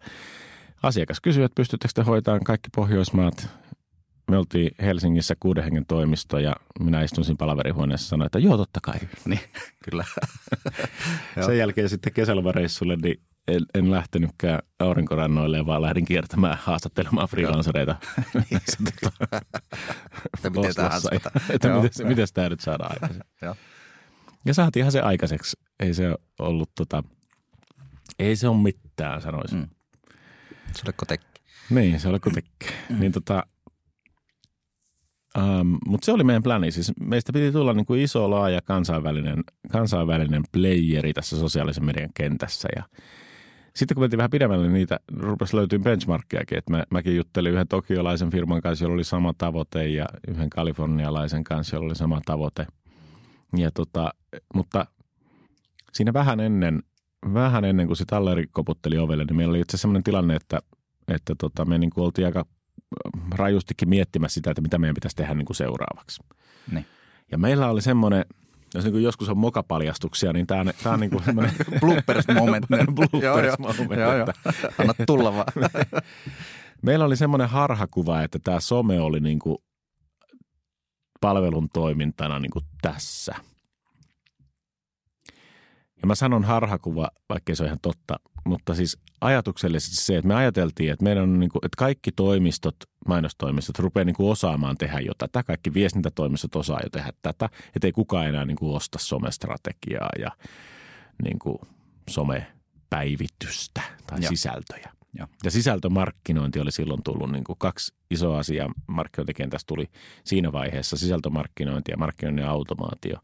asiakas kysyi, että pystyttekö te hoitamaan kaikki Pohjoismaat. Me oltiin Helsingissä kuuden hengen toimisto ja minä istun siinä palaverihuoneessa ja sanoin, että joo totta kai. Niin, kyllä. Sen jälkeen sitten kesälomareissulle niin en, en lähtenytkään aurinkorannoille, vaan lähdin kiertämään haastattelemaan freelancereita. Niin, Tota, Että miten tämä että miten, miten tämä nyt saadaan aikaiseksi. Ja saatiinhan se aikaiseksi. Ei se ollut tota, ei se ole mitään sanoisin. Mm. Se oli kotekki. Niin, se oli kuitenkin. Mm. Niin tota, um, mutta se oli meidän pläni. Siis meistä piti tulla niin kuin iso, laaja kansainvälinen, kansainvälinen playeri tässä sosiaalisen median kentässä. Ja sitten kun mentiin vähän pidemmälle, niin niitä rupesi löytyä benchmarkkiakin. Että mä, mäkin juttelin yhden tokiolaisen firman kanssa, jolla oli sama tavoite ja yhden kalifornialaisen kanssa, jolla oli sama tavoite. Ja tota, mutta siinä vähän ennen, vähän ennen kuin se talleri koputteli ovelle, niin meillä oli itse sellainen tilanne, että, että tota, me niin kuin oltiin aika rajustikin miettimässä sitä, että mitä meidän pitäisi tehdä niin kuin seuraavaksi. Niin. Ja meillä oli semmoinen, jos niin joskus on mokapaljastuksia, niin tämä on, tämä on niin kuin semmoinen Bloopers moment. bloopers moment. Joo, joo. Anna tulla vaan. Meillä oli semmoinen harhakuva, että tämä some oli niin kuin palvelun toimintana niin kuin tässä. Ja mä sanon harhakuva, vaikkei se ole ihan totta, mutta siis ajatuksellisesti se, että me ajateltiin, että meidän on niin kuin, että kaikki toimistot, mainostoimistot rupeaa niin kuin osaamaan tehdä jo tätä. Kaikki viestintätoimistot osaa jo tehdä tätä, että ei kukaan enää niin kuin osta somestrategiaa ja niin kuin somepäivitystä tai Joo. sisältöjä. Joo. Ja sisältömarkkinointi oli silloin tullut niin kuin kaksi isoa asiaa markkinointikentässä tuli siinä vaiheessa, sisältömarkkinointi ja markkinoinnin automaatio.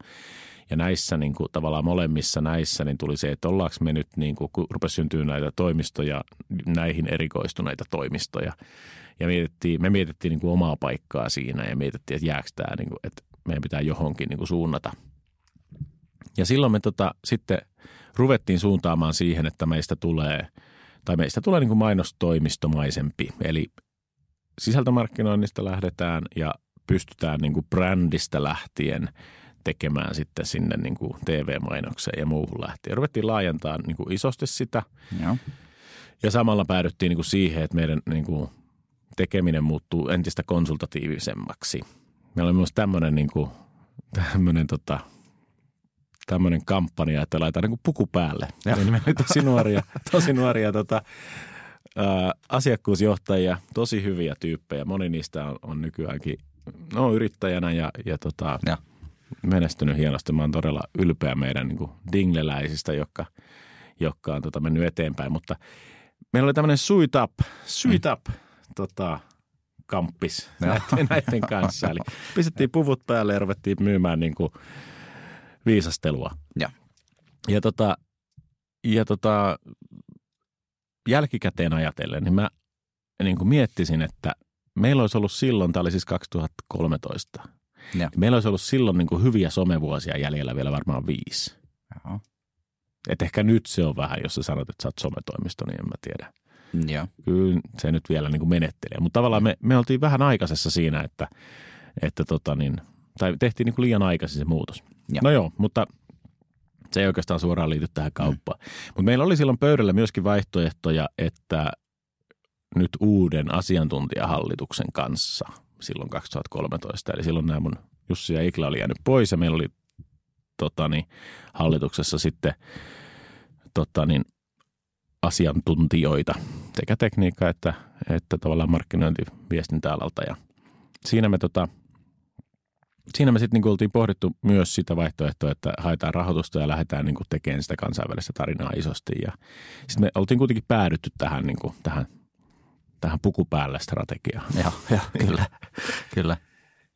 Ja näissä niin kuin, tavallaan molemmissa näissä niin tuli se, että ollaanko me nyt, niin kuin, kun rupesi syntyä näitä toimistoja, näihin erikoistuneita toimistoja. Ja mietittiin, me mietittiin niin kuin omaa paikkaa siinä ja mietittiin, että jääkö tämä, niin kuin, että meidän pitää johonkin niin kuin suunnata. Ja silloin me tota, sitten ruvettiin suuntaamaan siihen, että meistä tulee, tai meistä tulee niin kuin mainostoimistomaisempi. Eli sisältömarkkinoinnista lähdetään ja pystytään niin kuin brändistä lähtien tekemään sitten sinne niin kuin TV-mainokseen ja muuhun lähtien. Ruvettiin laajentaa niin kuin isosti sitä Joo. ja samalla päädyttiin niin kuin siihen, että meidän niin kuin tekeminen muuttuu entistä konsultatiivisemmaksi. Meillä oli myös tämmöinen, niin kuin, tämmöinen tota, tämmöinen kampanja, että laitetaan niin puku päälle. Joo. Eli meillä oli tosi nuoria, tosi nuoria tota, ää, asiakkuusjohtajia, tosi hyviä tyyppejä. Moni niistä on, on nykyäänkin no, yrittäjänä ja, ja tota, Joo. Menestynyt hienosti. Mä oon todella ylpeä meidän niin dingleläisistä, jotka, jotka on tota, mennyt eteenpäin. Mutta meillä oli tämmöinen suit up, suit up tota, kamppis näiden, näiden kanssa. Eli pistettiin puvut päälle ja ruvettiin myymään niin kuin viisastelua. Joo. Ja, tota, ja tota, jälkikäteen ajatellen, niin mä niin kuin miettisin, että, meillä olisi ollut silloin, tämä oli siis 2013, Ja. meillä olisi ollut silloin niin kuin hyviä somevuosia jäljellä vielä varmaan viisi. Joo. Et ehkä nyt se on vähän, jos sä sanot, että sä oot sometoimisto, niin en mä tiedä. Joo. Kyllä se nyt vielä niin kuin menettelee. Mutta tavallaan me, me oltiin vähän aikaisessa siinä, että, että tota niin, tai tehtiin niin kuin liian aikaisin se muutos. Joo. No joo, mutta se ei oikeastaan suoraan liity tähän kauppaan. Mm. Mutta meillä oli silloin pöydällä myöskin vaihtoehtoja, että nyt uuden asiantuntijahallituksen kanssa silloin 2013. Eli silloin nämä mun Jussi ja Ikla oli jäänyt pois ja meillä oli tota niin, hallituksessa sitten tota niin, asiantuntijoita sekä tekniikka että, että tavallaan markkinointiviestintäalalta. Ja siinä me, tota, siinä me sitten niin oltiin pohdittu myös sitä vaihtoehtoa, että haetaan rahoitusta ja lähdetään niin tekemään sitä kansainvälistä tarinaa isosti. Ja sitten me oltiin kuitenkin päädytty tähän, niin kuin, tähän, tähän puku päällä strategiaan. Joo, joo, kyllä, kyllä.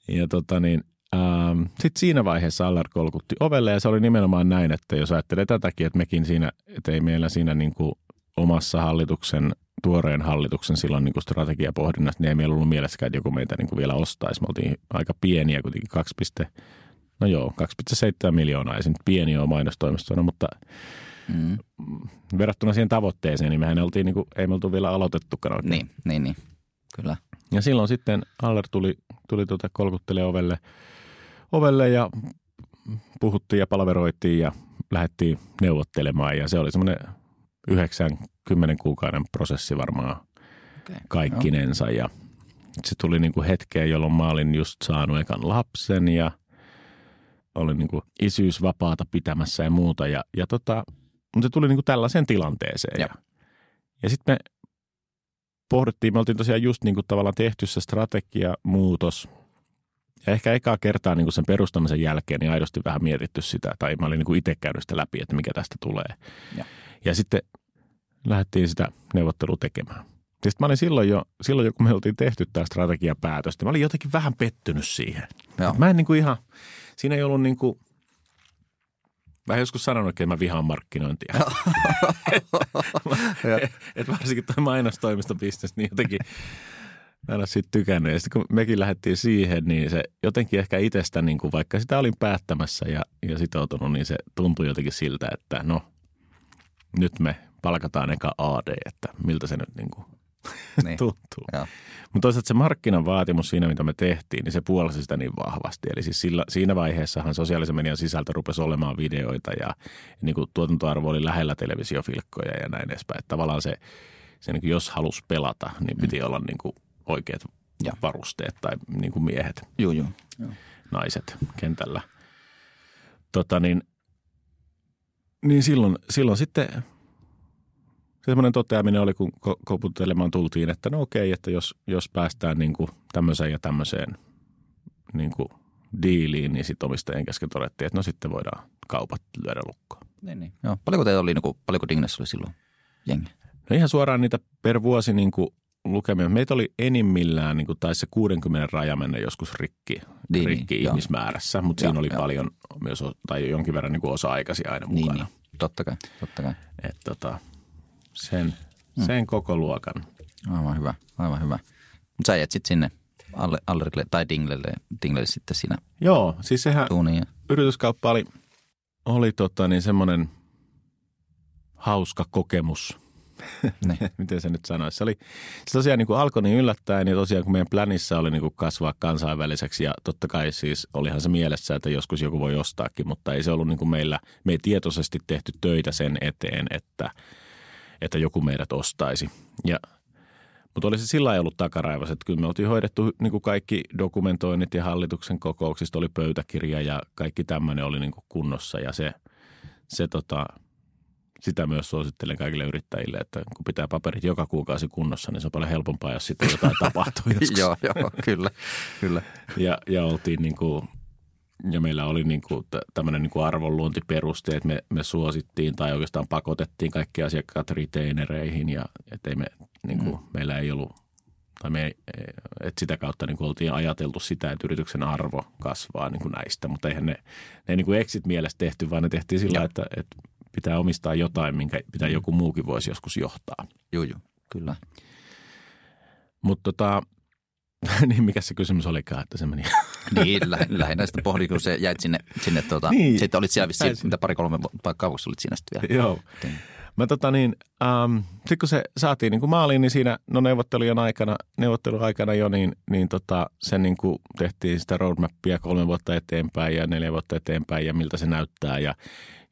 Ja tota niin, ähm, sitten siinä vaiheessa Allard kolkutti ovelle ja se oli nimenomaan näin, että jos ajattelee tätäkin, että mekin siinä, että ei meillä siinä niin kuin omassa hallituksen, tuoreen hallituksen silloin niin kuin strategiapohdinnassa, niin ei meillä ollut mielessäkään, että joku meitä niin kuin vielä ostaisi. Me oltiin aika pieniä kuitenkin 2, no joo, 2,7 miljoonaa, ei se nyt pieni ole mainostoimistona, mutta Mm. verrattuna siihen tavoitteeseen, niin mehän oltiin, niin kuin, ei me oltu vielä aloitettukaan oikein. Niin, niin, niin. Kyllä. Ja silloin sitten Aller tuli, tuli tuota kolkuttele ovelle, ovelle ja puhuttiin ja palveroitiin ja lähdettiin neuvottelemaan. Ja se oli semmoinen 90 kuukauden prosessi varmaan Okay. kaikkinensa. Ja se tuli niin kuin hetkeen, jolloin mä olin just saanut ekan lapsen ja olin niin kuin isyysvapaata pitämässä ja muuta. Ja, ja tota, mutta se tuli niin kuin tällaiseen tilanteeseen. Ja, ja sitten me pohdittiin, me oltiin tosiaan just niin kuin tavallaan tehty se strategiamuutos. Ja ehkä ekaa kertaa niin kuin sen perustamisen jälkeen niin aidosti vähän mietitty sitä, tai mä olin niin kuin itse käynyt sitä läpi, että mikä tästä tulee. Joo. Ja sitten lähdettiin sitä neuvottelua tekemään. Ja sitten mä olin silloin jo, silloin jo, kun me oltiin tehty tämä strategiapäätös, niin mä olin jotenkin vähän pettynyt siihen. Mä en niin kuin ihan, siinä ei ollut niin kuin, mä en joskus sanonut, että mä vihaan markkinointia. et, et varsinkin tuo mainostoimistobisnes, niin jotenkin mä en ole siitä tykännyt. Ja sitten kun mekin lähdettiin siihen, niin se jotenkin ehkä itsestä, niin kuin, vaikka sitä olin päättämässä ja, ja sitoutunut, niin se tuntui jotenkin siltä, että no, nyt me palkataan eka AD, että miltä se nyt niin kuin Niin. tuntuu. Mutta toisaalta se markkinan vaatimus siinä, mitä me tehtiin, niin se puolsi sitä niin vahvasti. Eli siis sillä, siinä vaiheessahan sosiaalisen median sisältö rupesi olemaan videoita ja niin kuin tuotantoarvo oli lähellä televisiofilkkoja ja näin edespäin. Että tavallaan se, se niin kuin jos halusi pelata, niin piti olla niin kuin oikeat Joo. varusteet tai niin kuin miehet, joo. joo. naiset kentällä. Tota niin, niin silloin, silloin sitten semmoinen toteaminen oli, kun ko- koputtelemaan tultiin, että no okei, että jos, jos päästään niin kuin tämmöiseen ja tämmöiseen niin kuin diiliin, niin sitten omistajien kesken todettiin, että no sitten voidaan kaupat lyödä lukkoon. Niin, niin. Joo. Paljonko teillä oli, niin kuin, paljonko Dignes oli silloin jengi? No ihan suoraan niitä per vuosi niin kuin lukemia. Meitä oli enimmillään, niin kuin taisi se 60 raja mennä joskus rikki, Niin, rikki niin, ihmismäärässä, mutta Joo, siinä oli joo. paljon myös, tai jonkin verran niin kuin osa-aikaisia aina Niin, mukana. niin. Totta kai, totta kai. Et tota, sen, sen koko luokan. Aivan hyvä, aivan hyvä. Mutta sä jäät sitten sinne alle, Allerille tai Dinglelle, Dinglelle sitten siinä Joo, siis sehän duuniin. ja- yrityskauppa oli, oli tota, niin semmoinen hauska kokemus. Niin. Miten se nyt sanoisi? Se, oli, se tosiaan niin kuin alkoi niin yllättäen ja tosiaan kun meidän planissa oli niin kuin kasvaa kansainväliseksi ja totta kai siis olihan se mielessä, että joskus joku voi ostaakin, mutta ei se ollut niin kuin meillä, me ei tietoisesti tehty töitä sen eteen, että, että joku meidät ostaisi. Ja mutta oli se sillä ollut takaraivas, että kyllä me oltiin hoidettu niin kuin kaikki dokumentoinnit ja hallituksen kokouksista oli pöytäkirja ja kaikki tämmöinen oli niin kuin kunnossa ja se, se tota, sitä myös suosittelen kaikille yrittäjille, että kun pitää paperit joka kuukausi kunnossa, niin se on paljon helpompaa, jos sitten jotain tapahtuu joskus. joo, joo, kyllä, kyllä. Ja, ja oltiin niin kuin, ja meillä oli niin kuin tämmöinen niin kuin arvonluontiperuste, että me, me suosittiin tai oikeastaan pakotettiin kaikki asiakkaat retainereihin ja että ei me, niin kuin, mm. meillä ei ollut, tai me, että sitä kautta niin kuin oltiin ajateltu sitä, että yrityksen arvo kasvaa niin kuin näistä, mutta eihän ne, ne ei niin kuin exit mielessä tehty, vaan ne tehtiin sillä, että, että pitää omistaa jotain, minkä mitä joku muukin voisi joskus johtaa. Joo, joo, kyllä. Mutta tota, niin mikä se kysymys olikaan, että se meni. niin, lä- lähinnä sitten pohdin, kun se jäit sinne, sinne tuota, Niin. sitten olit siellä vissiin, mitä pari-kolme vuotta kauaksi olit siinä sitten vielä. Joo. Niin. Mä tota niin, ähm, sitten kun se saatiin niin kuin maaliin, niin siinä no neuvottelujen aikana, neuvottelun aikana jo, niin, niin tota, sen niin kuin tehtiin sitä roadmappia kolme vuotta eteenpäin ja neljä vuotta eteenpäin ja miltä se näyttää. Ja,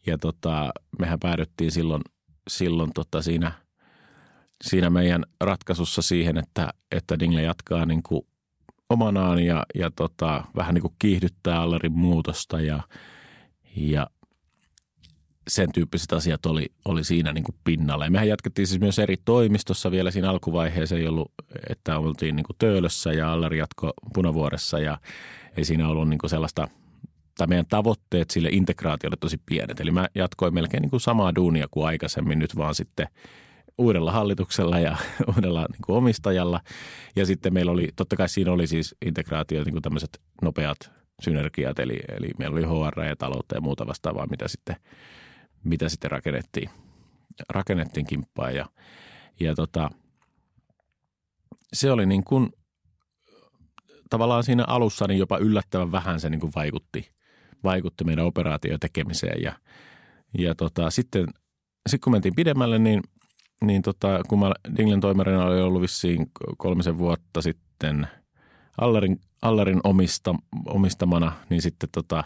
ja tota, mehän päädyttiin silloin, silloin tota siinä, siinä meidän ratkaisussa siihen, että, että Dingle jatkaa niin kuin omanaan ja, ja tota, vähän niin kuin kiihdyttää Allerin muutosta ja, ja sen tyyppiset asiat oli, oli siinä niin kuin pinnalla. Ja mehän jatkettiin siis myös eri toimistossa vielä siinä alkuvaiheessa. Ei ollut, että oltiin niin kuin Töölössä ja Allari jatko Punavuoressa ja ei siinä ollut niin kuin sellaista, tai meidän tavoitteet sille integraatiolle tosi pienet. Eli mä jatkoin melkein niin kuin samaa duunia kuin aikaisemmin, nyt vaan sitten uudella hallituksella ja uudella niin kuin omistajalla. Ja sitten meillä oli, totta kai siinä oli siis integraatio, niin kuin tämmöiset nopeat synergiat, eli, eli meillä oli HR ja taloutta ja muuta vastaavaa, mitä sitten, mitä sitten rakennettiin, rakennettiin kimppaan. Ja, ja tota, se oli niin kuin, tavallaan siinä alussa niin jopa yllättävän vähän se niin kuin vaikutti, vaikutti meidän operaatio tekemiseen. Ja, ja tota, sitten, sitten kun mentiin pidemmälle, niin, niin tota, kun mä Dinglen toimarina oli ollut vissiin kolmisen vuotta sitten Allerin, Allerin omista, omistamana, niin sitten tota,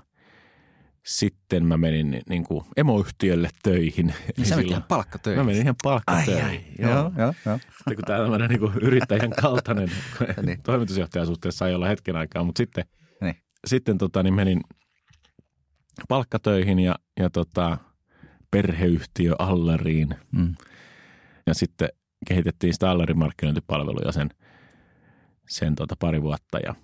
sitten mä menin ni- niin kuin emoyhtiölle töihin. Niin sä menit ihan palkkatöihin. Mä menin ihan palkkatöihin. Joo, joo, joo. Sitten kun tämä tämmöinen niin kuin yrittäjän kaltainen Niin. toimitusjohtajasuhteessa sai olla hetken aikaa, mutta sitten, Niin. sitten tota, niin menin palkkatöihin ja, ja tota, perheyhtiö Allariin Mm. Ja sitten kehitettiin sitä Allarin markkinointipalveluja sen, sen tota pari vuotta ja,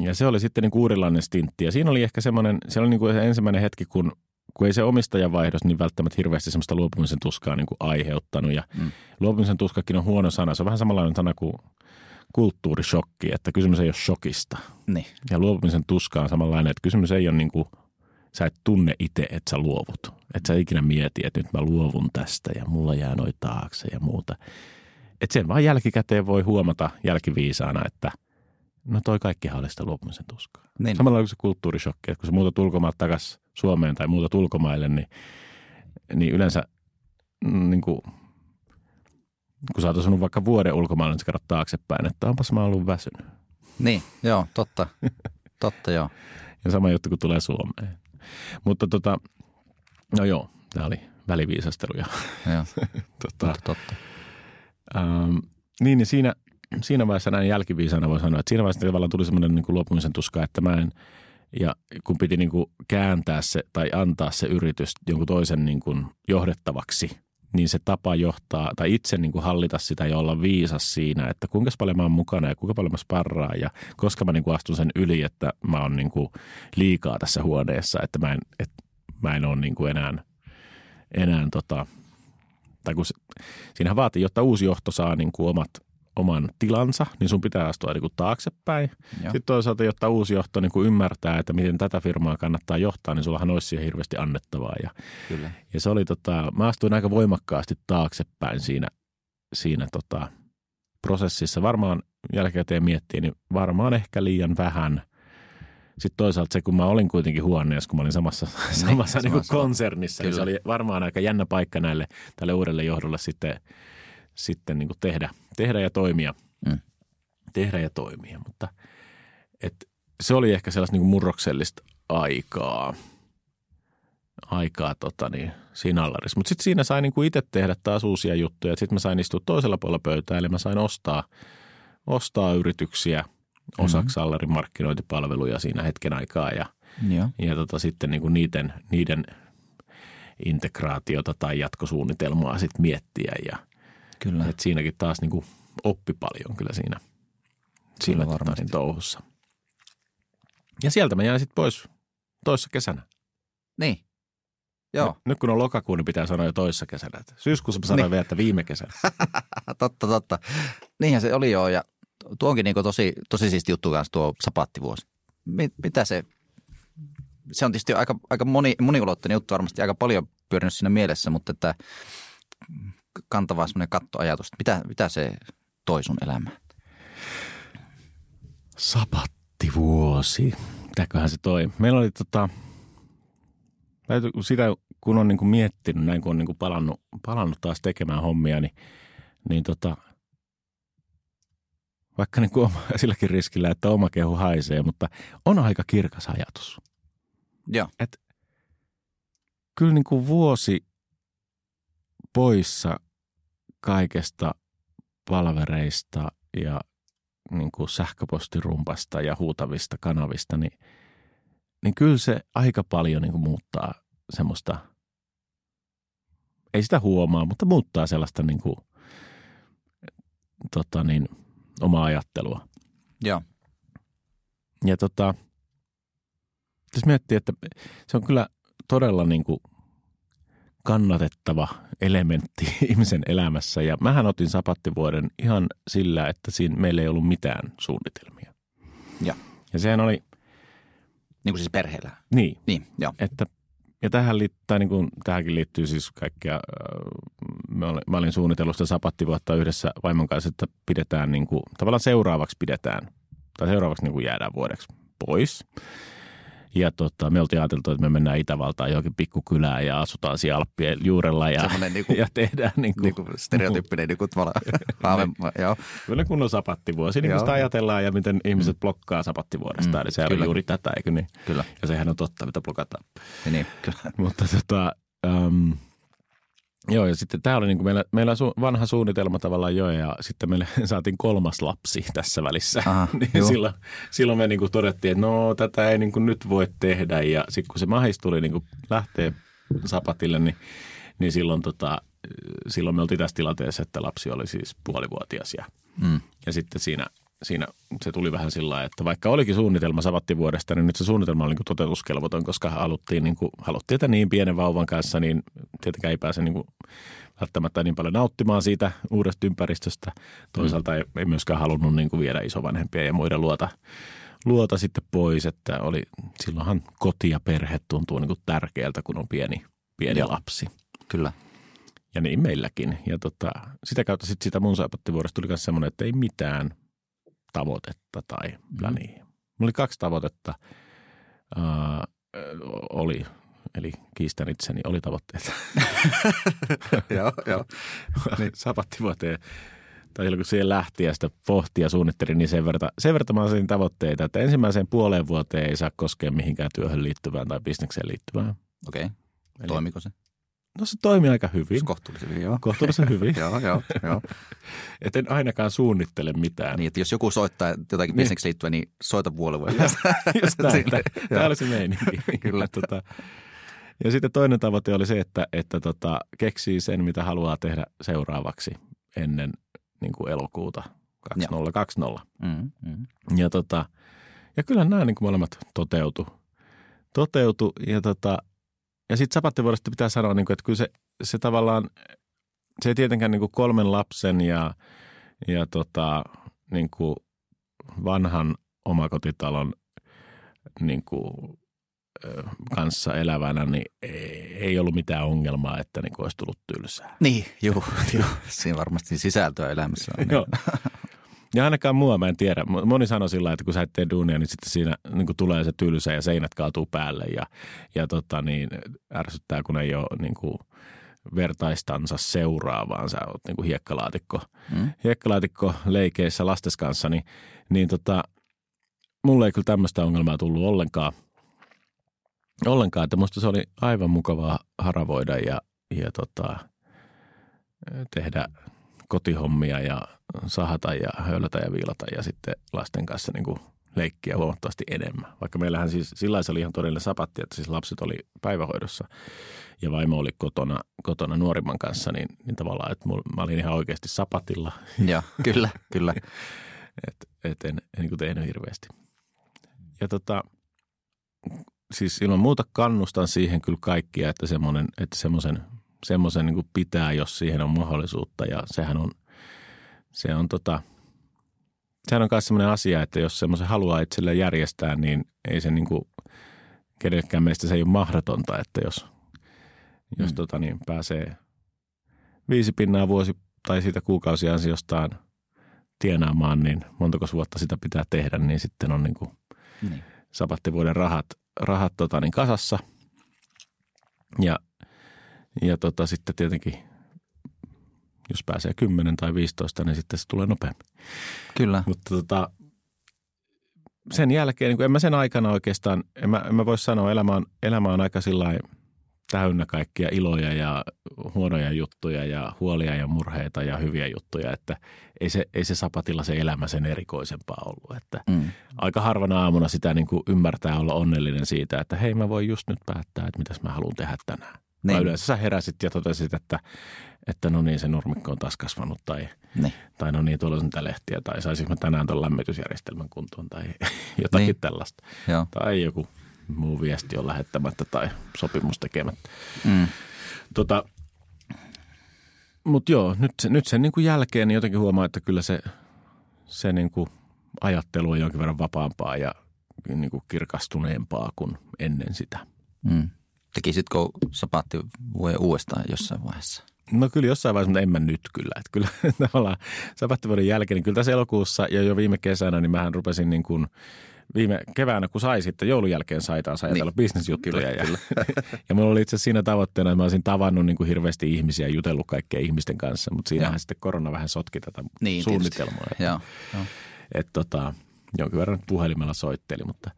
ja se oli sitten niin uudenlainen stintti ja siinä oli ehkä semmoinen, se oli niin kuin se ensimmäinen hetki, kun, kun ei se omistajavaihdos niin välttämättä hirveästi semmoista luopumisen tuskaa niin kuin aiheuttanut ja Mm. luopumisen tuskakin on huono sana, se on vähän samanlainen sana kuin kulttuurishokki, että kysymys ei ole shokista. Niin. Ja luopumisen tuska on samanlainen, että kysymys ei ole niin kuin, sä et tunne itse, että sä luovut. Että sä ikinä mieti, että nyt mä luovun tästä ja mulla jää noi taakse ja muuta. Että sen vaan jälkikäteen voi huomata jälkiviisaana, että no toi kaikkihan oli sitä luopumisen tuskaa. Niin. Samalla kuin se kulttuurishokki, että kun sä muutat ulkomailta takaisin Suomeen tai muutat ulkomaille, niin, niin yleensä mm, niin kuin, kun sä oot asunut vaikka vuoden ulkomailla, niin sä katsot taaksepäin, että onpas mä ollut väsynyt. Niin, joo, totta. Totta, joo. Ja sama juttu, kun tulee Suomeen. Mutta tota, no joo, tämä oli väliviisasteluja. joo. tota, Totta, totta. ähm, niin, niin siinä, siinä vaiheessa näin jälkiviisana voi sanoa, että siinä vaiheessa tavallaan tuli semmoinen niin kuin luopumisen tuska, että mä en, ja kun piti niin kuin kääntää se tai antaa se yritys jonkun toisen niin kuin johdettavaksi, niin se tapa johtaa tai itse niin kuin hallita sitä ja olla viisas siinä, että kuinka paljon mä oon mukana ja kuinka paljon mä sparraan ja koska mä niin kuin astun sen yli, että mä oon niin kuin liikaa tässä huoneessa, että mä en, että mä en ole niin kuin enää, enää tota, tai kun se, siinähän vaatii, jotta uusi johto saa niin kuin omat, oman tilansa, niin sun pitää astua niin kuin taaksepäin. Joo. Sitten toisaalta, jotta uusi johto niin kuin ymmärtää, että miten tätä firmaa kannattaa johtaa, niin sullahan olisi siihen hirveästi annettavaa. Ja, Kyllä. ja se oli tota, mä astuin aika voimakkaasti taaksepäin siinä, siinä tota, prosessissa. Varmaan jälkikäteen miettii, niin varmaan ehkä liian vähän. Sitten toisaalta se, kun mä olin kuitenkin huoneessa, kun mä olin samassa, samassa niin, samassa- niin konsernissa, niin se Kyllä. oli varmaan aika jännä paikka näille tälle uudelle johdolle sitten, sitten niin kuin tehdä, tehdä ja toimia. Mm. Tehdä ja toimia, mutta et se oli ehkä sellaista niin kuin murroksellista aikaa, aikaa tota niin, siinä allarissa. Mutta sitten siinä sain niin kuin itse tehdä taas uusia juttuja. Sitten mä sain istua toisella puolella pöytää, eli mä sain ostaa, ostaa yrityksiä osaksi mm-hmm. allarin markkinointipalveluja siinä hetken aikaa ja, Joo. ja tota, sitten niin kuin niiden, niiden integraatiota tai jatkosuunnitelmaa sitten miettiä ja Kyllä. et siinäkin taas niin kuin oppi paljon kyllä siinä, siinä tota, varmasti. niin touhussa. Ja sieltä mä jäin sitten pois toissa kesänä. Niin. Joo. Nyt, nyt kun on lokakuu, niin pitää sanoa jo toissa kesänä. Syyskuussa mä sanoin Niin. vielä, että viime kesänä. totta, totta. Niinhän se oli joo ja tuo onkin niin tosi, tosi siisti juttu kanssa tuo sapattivuosi. Mi- Mitä se, se on tietysti aika, aika moni, moniulotteinen juttu varmasti aika paljon pyörinyt siinä mielessä, mutta että kantavaa semmoinen kattoajatus, että mitä, mitä se toi sun elämään? sapattivuosi. Mitäköhän se toi? Meillä oli tota, sitä kun on niin kuin miettinyt, näin kun on niin kuin palannut, palannut taas tekemään hommia, niin, niin tota, vaikka niin kuin silläkin riskillä, että oma kehu haisee, mutta on aika kirkas ajatus. Joo. Et, kyllä niin kuin vuosi poissa kaikesta palvereista ja niin kuin sähköpostirumpasta ja huutavista kanavista, niin, niin kyllä se aika paljon niin kuin muuttaa semmoista, ei sitä huomaa, mutta muuttaa sellaista niin kuin, tota niin, omaa ajattelua. Joo. Ja tota, jos miettii, että se on kyllä todella niin kuin kannatettava elementti ihmisen elämässä. Ja mähän otin sapattivuoden ihan sillä, että siinä meillä ei ollut mitään suunnitelmia. Ja, Ja sehän oli, niin kuin siis perheellä. niin, Niin, joo. että ja tähän, liittyy, tai niin kuin, tähänkin liittyy siis kaikkea, äh, mä olin, mä olin suunnitellut sitä sapattivuotta yhdessä vaimon kanssa, että pidetään niin kuin, tavallaan seuraavaksi pidetään, tai seuraavaksi niin kuin jäädään vuodeksi pois. Ja tota, me oltiin ajateltu, että me mennään Itävaltaan johonkin pikkukylään ja asutaan siellä Alppien juurella ja, niinku- ja tehdään niin kuin, Niin kuin stereotyyppinen niin kuin haave, joo. Kyllä kunnon sapattivuosi, niin kuin sitä ajatellaan ja miten ihmiset blokkaa sapattivuodesta. Mm, Eli kyllä. on juuri tätä, eikö niin? Kyllä. Ja sehän on totta, mitä blokataan. Niin, kyllä. Mutta tota, um, joo, ja sitten tämä oli niin kuin meillä, meillä su, vanha suunnitelma tavallaan jo, ja sitten meille saatiin kolmas lapsi tässä välissä. Aha, niin silloin, silloin me niin kuin todettiin, että no tätä ei niin kuin nyt voi tehdä, ja sitten kun se mahis tuli niin kuin lähteä sapatille, niin, niin silloin, tota, silloin me oltiin tässä tilanteessa, että lapsi oli siis puolivuotias, ja Mm. ja sitten siinä, siinä se tuli vähän sillä että vaikka olikin suunnitelma savattivuodesta, niin nyt se suunnitelma oli niin kuin toteutuskelvoton, koska haluttiin, niin kuin, haluttiin, että niin pienen vauvan kanssa, niin tietenkään ei pääse niin kuin välttämättä niin paljon nauttimaan siitä uudesta ympäristöstä. Toisaalta ei, ei myöskään halunnut niin kuin viedä isovanhempia ja muiden luota, luota sitten pois, että oli, silloinhan koti ja perhe tuntuu niin kuin tärkeältä, kun on pieni, pieni Joo. lapsi. Kyllä. Ja niin meilläkin. Ja tota, sitä kautta sitten sitä mun saapattivuodesta tuli myös semmoinen, että ei mitään tavoitetta tai pläniä. Mulla oli kaksi tavoitetta. Uh, oli, eli kiistän itseni, oli tavoitteet. joo, joo. niin. Sapattivuoteen tai silloin kun siihen lähti ja sitä pohti ja suunnitteli, niin sen verran, sen verran mä asetin tavoitteita, että ensimmäiseen puoleen vuoteen ei saa koskea mihinkään työhön liittyvään tai bisnekseen liittyvään. Okei. Okay. Toimiko se? No se toimi aika hyvin, Kohtuullisen hyvin, joo. kohtuullisen hyvin. joo, joo, joo. Et en ainakaan suunnittele mitään. Niin, että jos joku soittaa jotakin Niin. bisneksi liittyen, niin soita puolivuoden Just näin, tämä oli se meininki. Kyllä. Tota, ja sitten toinen tavoite oli se, että, että tota, keksii sen, mitä haluaa tehdä seuraavaksi ennen niin kuin elokuuta 2020. Mm, mm. Ja, tota, ja kyllä nämä niin kuin molemmat toteutu. Toteutu ja, tota, ja sitten sapattivuodesta pitää sanoa, niin kuin, että kyllä se, se tavallaan, se ei tietenkään niin kuin kolmen lapsen ja, ja tota, niin kuin vanhan omakotitalon niin kuin, kanssa elävänä, niin ei, ei ollut mitään ongelmaa, että niin kuin olisi tullut tylsää. Niin, joo, joo. Siinä varmasti sisältöä elämässä on. Joo. Ja ainakaan mua mä en tiedä. Moni sanoi sillä että kun sä et tee duunia, niin sitten siinä niin kuin tulee se tylsä ja seinät kaatuu päälle ja, ja tota, niin, ärsyttää, kun ei ole niin kuin vertaistansa seuraa, vaan sä oot niin kuin hiekkalaatikko, Mm. hiekkalaatikko leikeissä lastes kanssa, niin, niin tota, mulle ei kyllä tämmöistä ongelmaa tullut ollenkaan. Ollenkaan, että musta se oli aivan mukavaa haravoida ja, ja tota, tehdä kotihommia ja sahata ja höylätä ja viilata ja sitten lasten kanssa niin kuin leikkiä huomattavasti enemmän. Vaikka meillähän siis sillä se oli ihan todellinen sapatti, että siis lapset oli päivähoidossa ja vaimo oli kotona, kotona nuorimman kanssa, niin, niin tavallaan, että mul, mä olin ihan oikeasti sapatilla, Joo, kyllä, kyllä. että et en, en niin tehnyt hirveästi. Ja tota, siis ilman muuta kannustan siihen kyllä kaikkia, että semmoinen, että semmoisen, semmoisen niin pitää, jos siihen on mahdollisuutta ja sehän on, se on tota, sehän on myös semmoinen asia, että jos semmoisen haluaa itselleen järjestää, niin ei se niin kuin, kenellekään meistä se ei ole mahdotonta, että jos, jos Mm. tota niin, pääsee viisi pinnaa vuosi tai siitä kuukausiansiostaan tienaamaan, niin montako vuotta sitä pitää tehdä, niin sitten on niin kuin Niin. sapattivuoden rahat, rahat tota, niin kasassa. Ja, ja tota, sitten tietenkin, jos pääsee 10 tai 15, niin sitten se tulee nopeammin. Kyllä. Mutta tota, sen jälkeen, niin kuin en mä sen aikana oikeastaan, en mä, en mä voi sanoa, elämä on, elämä on aika sillä täynnä kaikkia iloja ja huonoja juttuja ja huolia ja murheita ja hyviä juttuja, että ei se, ei se sapatilla se elämä sen erikoisempaa ollut. Että Mm. aika harvana aamuna sitä niin kuin ymmärtää olla onnellinen siitä, että hei mä voin just nyt päättää, että mitäs mä haluan tehdä tänään. Niin. Niin. yleensä sä heräsit ja totesit, että, että no niin se nurmikko on taas kasvanut tai, Niin. tai no niin tuolla on niitä lehtiä tai saisinko mä tänään tuon lämmitysjärjestelmän kuntoon tai jotakin niin. Tällaista. Joo. Tai joku muu viesti on lähettämättä tai sopimus tekemättä. Mm. Tota, Mutta joo, nyt, nyt sen niin kuin jälkeen niin jotenkin huomaa, että kyllä se, se niin kuin ajattelu on jonkin verran vapaampaa ja niin kuin kirkastuneempaa kuin ennen sitä. Mm. Tekisitkö sapattivuoden uudestaan jossain vaiheessa? No kyllä jossain vaiheessa, mutta en mä nyt kyllä. Että kyllä tavallaan sapattivuoden jälkeen, niin kyllä tässä elokuussa ja jo viime kesänä, niin mähän rupesin niin kuin viime keväänä, kun sai sitten joulun jälkeen sai taas ajatella niin. bisnesjuttuja. Kyllä, ja, kyllä. ja mulla oli itse asiassa siinä tavoitteena, että mä olisin tavannut niin kuin hirveästi ihmisiä ja jutellut kaikkien ihmisten kanssa, mutta siinähän Joo. sitten korona vähän sotki tätä Niin, suunnitelmaa. Että, Joo. Joo. että tota, jonkin verran puhelimella soitteli, mutta,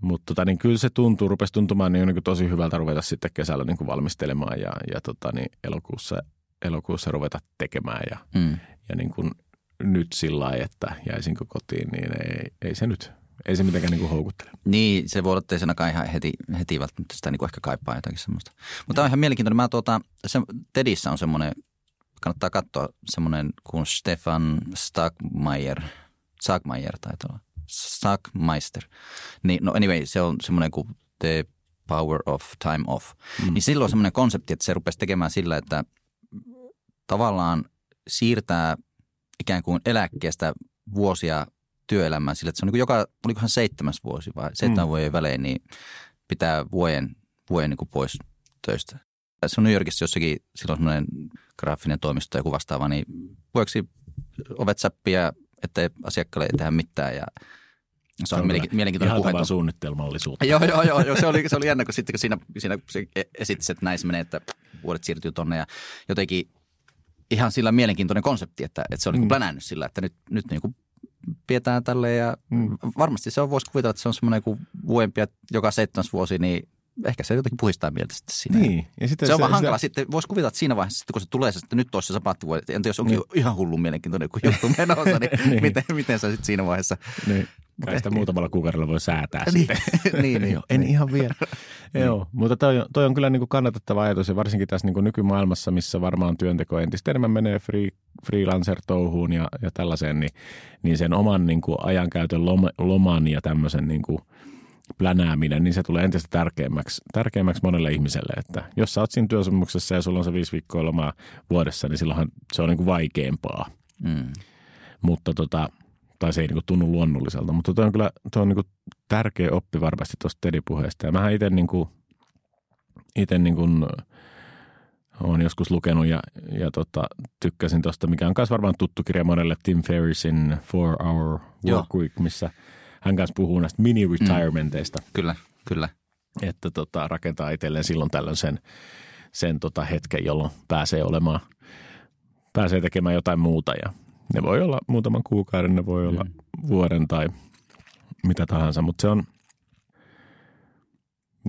mutta tota, niin kyllä se tuntuu, rupesi tuntumaan niin, niin tosi hyvältä ruveta sitten kesällä niin kuin valmistelemaan ja, ja tota, niin elokuussa, elokuussa ruveta tekemään ja, Mm. ja niin kuin nyt sillä lailla, että jäisinkö kotiin, niin ei, ei se nyt, ei se mitenkään niin kuin houkuttele. Niin, se voi olla, että ei ainakaan ihan heti, heti välttämättä sitä niin kuin ehkä kaipaa jotakin semmoista. Mutta tämä on ihan mielenkiintoinen. Mä tuota, se, Tedissä on semmoinen, kannattaa katsoa semmoinen kuin Stefan Stagmeier, Stagmeier taitaa olla, Stagmeister. Niin, no anyway, se on semmoinen kuin The Power of Time Off. Mm. Niin silloin on semmoinen konsepti, että se rupesi tekemään sillä, että tavallaan siirtää ikään kuin eläkkeestä vuosia työelämään sillä, että se on niin kuin joka, olikohan seitsemäs vuosi vai seitsemän Mm. vuoden välein, niin pitää vuoden, vuoden niin kuin pois töistä. Se on New Yorkissa jossakin, silloin semmoinen graafinen toimisto joku vastaava, niin vuoksi ovet säppiä, ettei asiakkaalle ei tehdä mitään ja se on, kyllä mielenki- mielenkiintoinen Ihan puhe. tavan suunnitelmallisuutta. Joo, joo, joo, joo. Se, oli, se oli jännä, kun sitten kun siinä, siinä se esitti, että näin se menee, että vuodet siirtyy tonne ja jotenkin ihan sillä mielenkiintoinen konsepti, että, että se on mm. Mm. niin plänännyt sillä, että nyt, nyt niin kuin pidetään tälle ja Mm. varmasti se on, voisi kuvitella, että se on semmoinen kuin vuodempia joka seitsemäs vuosi, niin ehkä se jotenkin puhistaa mieltä sitten siinä. Niin. Ja sitten Se on vaan hankala sitten, voisi kuvitella, että siinä vaiheessa kun se tulee, se, että nyt olisi se sapattivuodet, että entä jos onkin Niin. ihan hullu mielenkiintoinen kun juttu menossa, niin, Niin. miten, miten sä sitten siinä vaiheessa Niin. Kai sitä muutamalla kuukaudella voi säätää niin, sitten. niin, niin, En ihan vielä. Joo, mutta toi, on- toi on kyllä niin kuin kannatettava ajatus ja varsinkin tässä niin kuin nykymaailmassa, missä varmaan työnteko entistä enemmän menee free, freelancer-touhuun ja, ja tällaiseen, niin, niin sen oman niin kuin ajankäytön loma, loman ja tämmöisen niin kuin plänääminen, niin se tulee entistä tärkeämmäksi, tärkeämmäksi monelle ihmiselle. Että jos sä oot siinä työsopimuksessa ja sulla on se viisi viikkoa lomaa vuodessa, niin silloinhan se on niin kuin vaikeampaa Mm. mutta tota, tai se ei niinku tunnu luonnolliselta. Mutta toi on kyllä toi on niinku tärkeä oppi varmasti tuosta Tedi-puheesta. Ja mähän itse niinku, ite niinku, olen joskus lukenut ja, ja tota, tykkäsin tuosta, mikä on myös varmaan tuttu kirja monelle Tim Ferrissin Four Hour. Work Week, missä hän kanssa puhuu näistä mini-retirementeista, Kyllä, kyllä. että tota, rakentaa itselleen silloin tällöin sen, sen tota hetken, jolloin pääsee olemaan, pääsee tekemään jotain muuta ja ne voi olla muutaman kuukauden, ne voi olla Mm. vuoden tai mitä tahansa, mutta se on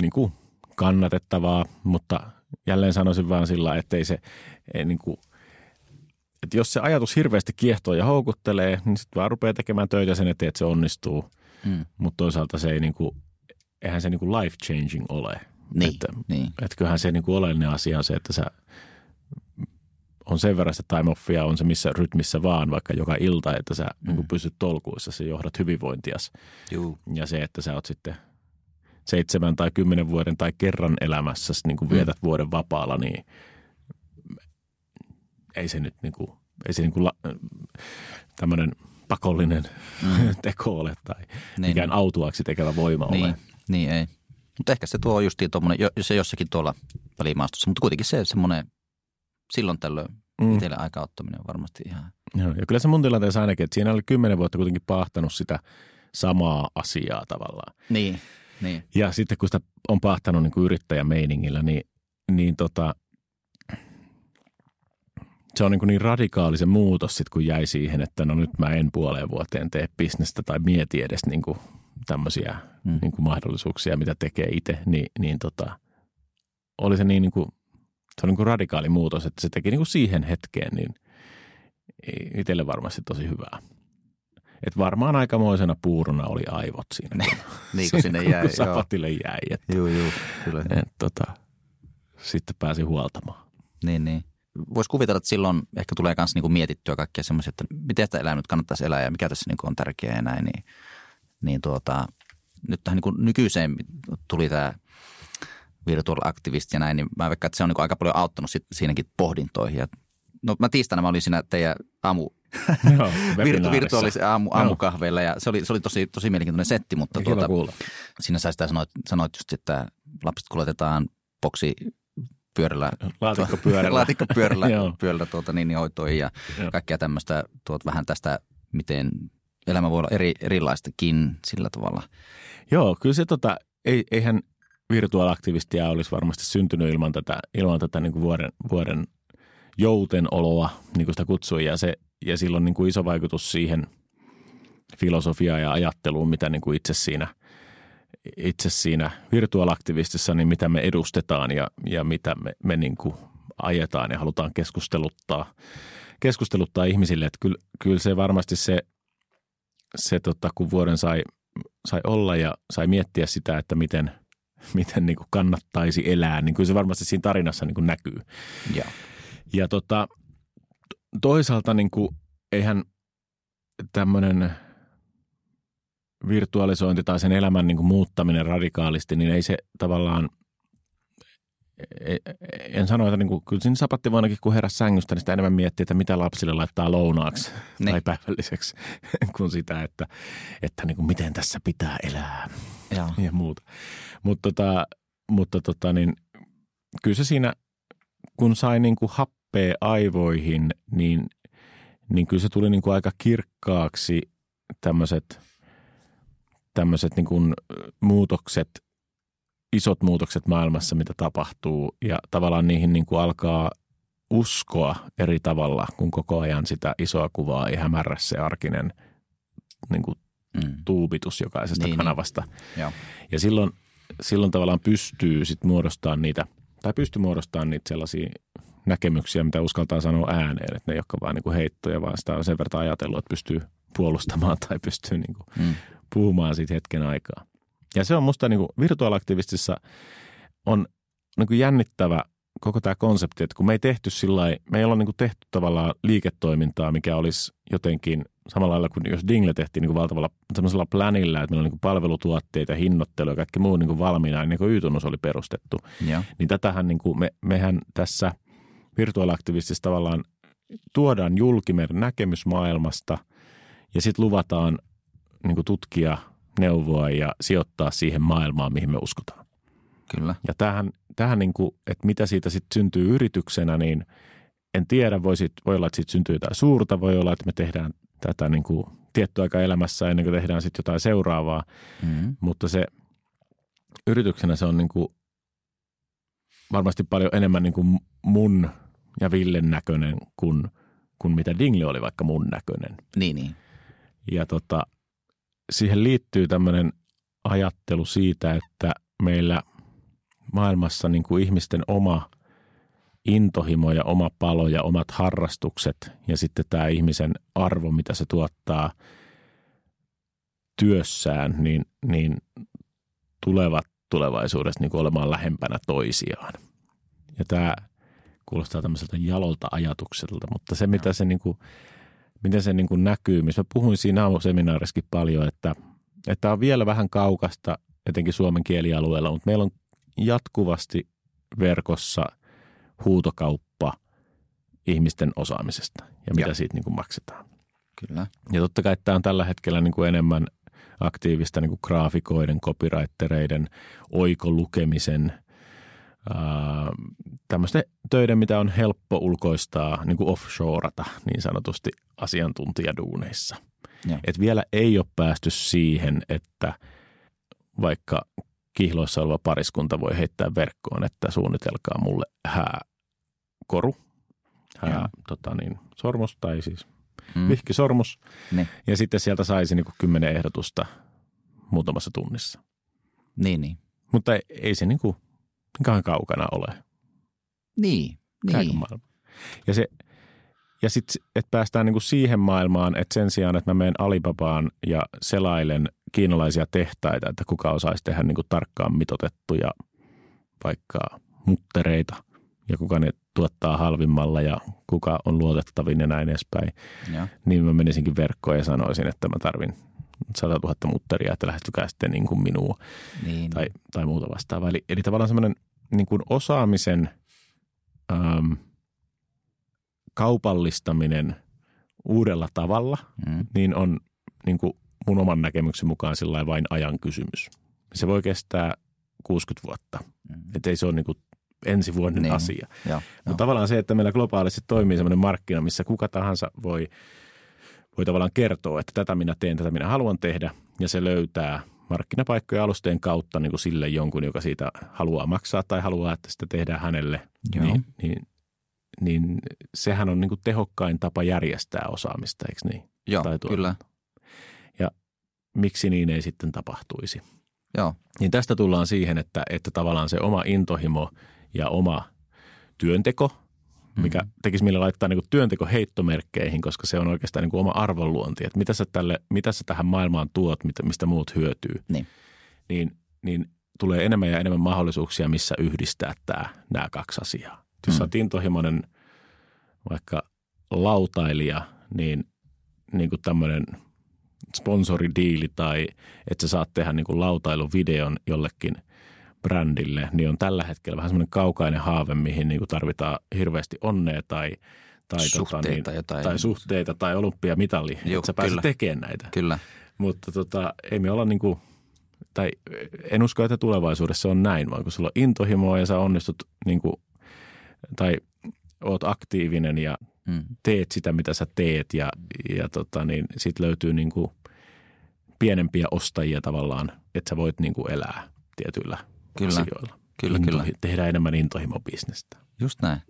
niin kuin kannatettavaa, mutta jälleen sanoisin vaan sillä, että ei se, ei niin kuin, että jos se ajatus hirveästi kiehtoo ja houkuttelee, niin sitten vaan rupeaa tekemään töitä sen eteen, että se onnistuu, Mm. mutta toisaalta se ei niin kuin, eihän se niin kuin life changing ole. Niin, Että, niin. että kyllähän se niin kuin oleellinen asia on se, että sä on sen verran sitä time offia, on se missä rytmissä vaan, vaikka joka ilta, että sä mm. niin kuin pysyt tolkuissa, sä johdat hyvinvointias. Juu. Ja se, että sä oot sitten seitsemän tai kymmenen vuoden tai kerran elämässä niin kuin vietät mm. vuoden vapaalla, niin ei se nyt niin kuin, ei se niin kuin la, tämmöinen pakollinen mm. teko ole tai Niin, mikään autuaksi tekevä voima niin, ole. niin ei. Mutta ehkä se tuo justiin tuommoinen, se jossakin tuolla välimaastossa, mutta kuitenkin se semmoinen silloin tällöin mm. itselle aika ottaminen on varmasti ihan. Joo, ja kyllä se mun tilanteessa ainakin, että siinä oli kymmenen vuotta kuitenkin pahtanut sitä samaa asiaa tavallaan. Niin, niin. Ja sitten kun sitä on pahtanut niin kuin yrittäjämeiningillä, niin, niin tota, se on niin, kuin niin radikaali se muutos sit, kun jäi siihen, että no nyt mä en puoleen vuoteen tee bisnestä tai mieti edes niin kuin tämmöisiä mm. niin kuin mahdollisuuksia, mitä tekee itse, niin, niin tota, oli se niin, niin kuin, se on niin kuin radikaali muutos, että se teki niin kuin siihen hetkeen niin itselle varmasti tosi hyvää. Et varmaan aikamoisena puuruna oli aivot siinä. Niin, niin kun sinne jäi. kun sapatille jäi. Että, joo, joo, kyllä. Et, tota, sitten pääsi huoltamaan. Niin, niin. Voisi kuvitella, että silloin ehkä tulee myös niinku mietittyä kaikkia semmoisia, että miten sitä elämää nyt kannattaisi elää ja mikä tässä niinku on tärkeää ja näin. Niin, niin tuota, nyt tähän niinku nykyiseen tuli tämä virtual activist ja näin, niin mä veikkaan, että se on niinku aika paljon auttanut sit siinäkin pohdintoihin. Ja, no mä tiistaina mä olin siinä teidän aamu Joo, virtu, virtuaalisen aamu, aamukahveilla ja se oli, se oli tosi, tosi mielenkiintoinen setti, mutta tuota, siinä sä sitä sanoit, sanoit just, että lapset kuljetetaan boksi pyörällä, laatikkopyörällä, laatikkopyörällä pyörällä tuota, niin, niin hoitoihin ja Joo. kaikkea tämmöistä tuot vähän tästä, miten elämä voi olla eri, erilaistakin sillä tavalla. Joo, kyllä se tota, ei, eihän virtuaalaktivistia olisi varmasti syntynyt ilman tätä, ilman tätä niin kuin vuoden, vuoden joutenoloa, niin kuin sitä kutsui, ja, se, ja sillä on niin kuin iso vaikutus siihen filosofiaan ja ajatteluun, mitä niin kuin itse siinä, itse siinä virtuaalaktivistissa, niin mitä me edustetaan ja, ja mitä me, me niin kuin ajetaan ja halutaan keskusteluttaa, keskusteluttaa ihmisille. Että kyllä, kyllä se varmasti se, se tota, kun vuoden sai, sai olla ja sai miettiä sitä, että miten, miten niin kuin kannattaisi elää, niin kyllä se varmasti siinä tarinassa niin kuin näkyy. Ja, ja tota, toisaalta niin kuin, eihän tämmöinen virtualisointi tai sen elämän niin kuin muuttaminen radikaalisti, niin ei se tavallaan, e, e, en sano, että niin kuin, kyllä siinä sapattivuonnakin, kun heräsi sängystä, niin sitä enemmän miettii, että mitä lapsille laittaa lounaaksi niin. tai päivälliseksi, kuin sitä, että, että niin kuin, miten tässä pitää elää Joo. ja muuta. Mutta tota, mutta tota, niin, kyllä se siinä, kun sai niin kuin happea aivoihin, niin, niin kyllä se tuli niin kuin aika kirkkaaksi tämmöiset tämmöiset niin kuin muutokset, isot muutokset maailmassa, mitä tapahtuu ja tavallaan niihin niin kuin alkaa uskoa eri tavalla, kun koko ajan sitä isoa kuvaa ei hämärrä se arkinen niin kuin mm. tuubitus jokaisesta niin, niin. kanavasta. Niin. Ja silloin, silloin tavallaan pystyy sit muodostamaan niitä, tai pystyy muodostamaan niitä sellaisia näkemyksiä, mitä uskaltaa sanoa ääneen, että ne ei ole vain niin kuin heittoja, vaan sitä on sen verran ajatellut, että pystyy puolustamaan tai pystyy niin kuin mm. Puhumaan siitä hetken aikaa. Ja se on musta niin kuin virtuaalaktivistissa on niin kuin jännittävä koko tämä konsepti, että kun me ei tehty sillä me ei olla niin kuin tehty tavallaan liiketoimintaa, mikä olisi jotenkin samalla lailla kuin jos Dingle tehtiin niin kuin valtavalla sellaisella planilla, että meillä on niin kuin palvelutuotteita, hinnoittelu ja kaikki muu niin kuin valmiina, niin kuin Y-tunnus oli perustettu. Ja. Niin tätähän niin kuin me, mehän tässä virtuaalaktivistissa tavallaan tuodaan julki meidän näkemys maailmasta ja sitten luvataan niin kuin tutkia, neuvoa ja sijoittaa siihen maailmaan, mihin me uskotaan. Kyllä. Ja tähän, tähän niin kuin, että mitä siitä sitten syntyy yrityksenä, niin en tiedä. Voi, sit, voi olla, että siitä syntyy jotain suurta. Voi olla, että me tehdään tätä niin kuin tietty aika elämässä ennen kuin tehdään sitten jotain seuraavaa. Mm. Mutta se yrityksenä se on niin kuin varmasti paljon enemmän niin kuin mun ja Villen näköinen kuin, kuin mitä Dingle oli vaikka mun näköinen. Niin, niin. Ja tota, siihen liittyy tämmöinen ajattelu siitä, että meillä maailmassa niin kuin ihmisten oma intohimo ja oma palo ja omat harrastukset ja sitten tämä ihmisen arvo, mitä se tuottaa työssään, niin, niin tulevat tulevaisuudessa niin kuin olemaan lähempänä toisiaan. Ja tämä kuulostaa tämmöiseltä jalolta ajatukselta, mutta se mitä se, niin kuin, miten se niin kuin näkyy, missä puhuin siinä seminaarissakin paljon, että, että on vielä vähän kaukasta etenkin suomen kielialueella, mutta meillä on jatkuvasti verkossa huutokauppa ihmisten osaamisesta ja mitä ja. siitä niin kuin maksetaan. Kyllä. Ja totta kai tämä on tällä hetkellä niin kuin enemmän aktiivista niin kuin graafikoiden, copywritereiden, oikolukemisen, tämmöisten töiden, mitä on helppo ulkoistaa, niin kuin offshoreata niin sanotusti asiantuntijaduuneissa. Et vielä ei ole päästy siihen, että vaikka kihloissa oleva pariskunta voi heittää verkkoon, että suunnitelkaa mulle hääkoru, hää, tota niin, sormus tai siis mm. vihkisormus. Niin. Ja sitten sieltä saisi niin kymmenen ehdotusta muutamassa tunnissa. Niin, niin. Mutta ei, ei se niin kuin kauan kaukana ole. Niin, niin. Ja, se, ja sitten, että päästään niin kuin siihen maailmaan, että sen sijaan, että mä menen Alibabaan ja selailen kiinalaisia tehtaita, että kuka osaisi tehdä niin kuin tarkkaan mitotettuja vaikka muttereita ja kuka ne tuottaa halvimmalla ja kuka on luotettavin ja näin edespäin. Ja. Niin mä menisinkin verkkoon ja sanoisin, että mä tarvin 100 000 mutteria, että lähestykää sitten niin kuin minua niin. tai, tai muuta vastaavaa. Eli, eli tavallaan semmoinen niin kuin osaamisen ähm, kaupallistaminen uudella tavalla, mm. niin on niin kuin mun oman näkemyksen mukaan sillä vain ajan kysymys. Se voi kestää 60 vuotta. Mm. Että ei se ole niin kuin ensi vuoden niin. asia. Mutta tavallaan se, että meillä globaalisti toimii sellainen markkina, missä kuka tahansa voi, voi tavallaan kertoa, että tätä minä teen, tätä minä haluan tehdä, ja se löytää markkinapaikkoja alusteen kautta niin kuin sille jonkun, joka siitä haluaa maksaa tai haluaa, että sitä tehdään hänelle, Joo. Niin, niin, niin sehän on niin kuin tehokkain tapa järjestää osaamista, eikö niin? Joo, tai kyllä. Ja miksi niin ei sitten tapahtuisi? Joo. Niin tästä tullaan siihen, että, että tavallaan se oma intohimo ja oma työnteko, mikä mm. tekisi meille laittaa niin työnteko heittomerkkeihin, koska se on oikeastaan niin kuin oma arvonluonti, että mitä sä, tälle, mitä sä tähän maailmaan tuot, mistä muut hyötyy. Niin. Niin, niin tulee enemmän ja enemmän mahdollisuuksia, missä yhdistää tämä, nämä kaksi asiaa. Jos mm. sä oot intohimoinen vaikka lautailija, niin, niin kuin tämmöinen sponsoridiili tai että sä saat tehdä niin kuin lautailuvideon jollekin – brändille, niin on tällä hetkellä vähän semmoinen kaukainen haave, mihin niin kuin tarvitaan hirveästi onnea tai, tai, suhteita, tota, niin, jotain. tai suhteita tai olympiamitali, Joo, että sä pääset tekemään näitä. Kyllä. Mutta tota, ei me olla niin kuin, tai en usko, että tulevaisuudessa on näin, vaan kun sulla on intohimoa ja sä onnistut niin kuin, tai oot aktiivinen ja hmm. teet sitä, mitä sä teet ja, ja tota, niin sit löytyy niin kuin pienempiä ostajia tavallaan, että sä voit niin kuin elää tietyillä kyllä. asioilla. Kyllä, Into, kyllä. Tehdään enemmän intohimobisnestä. Just näin.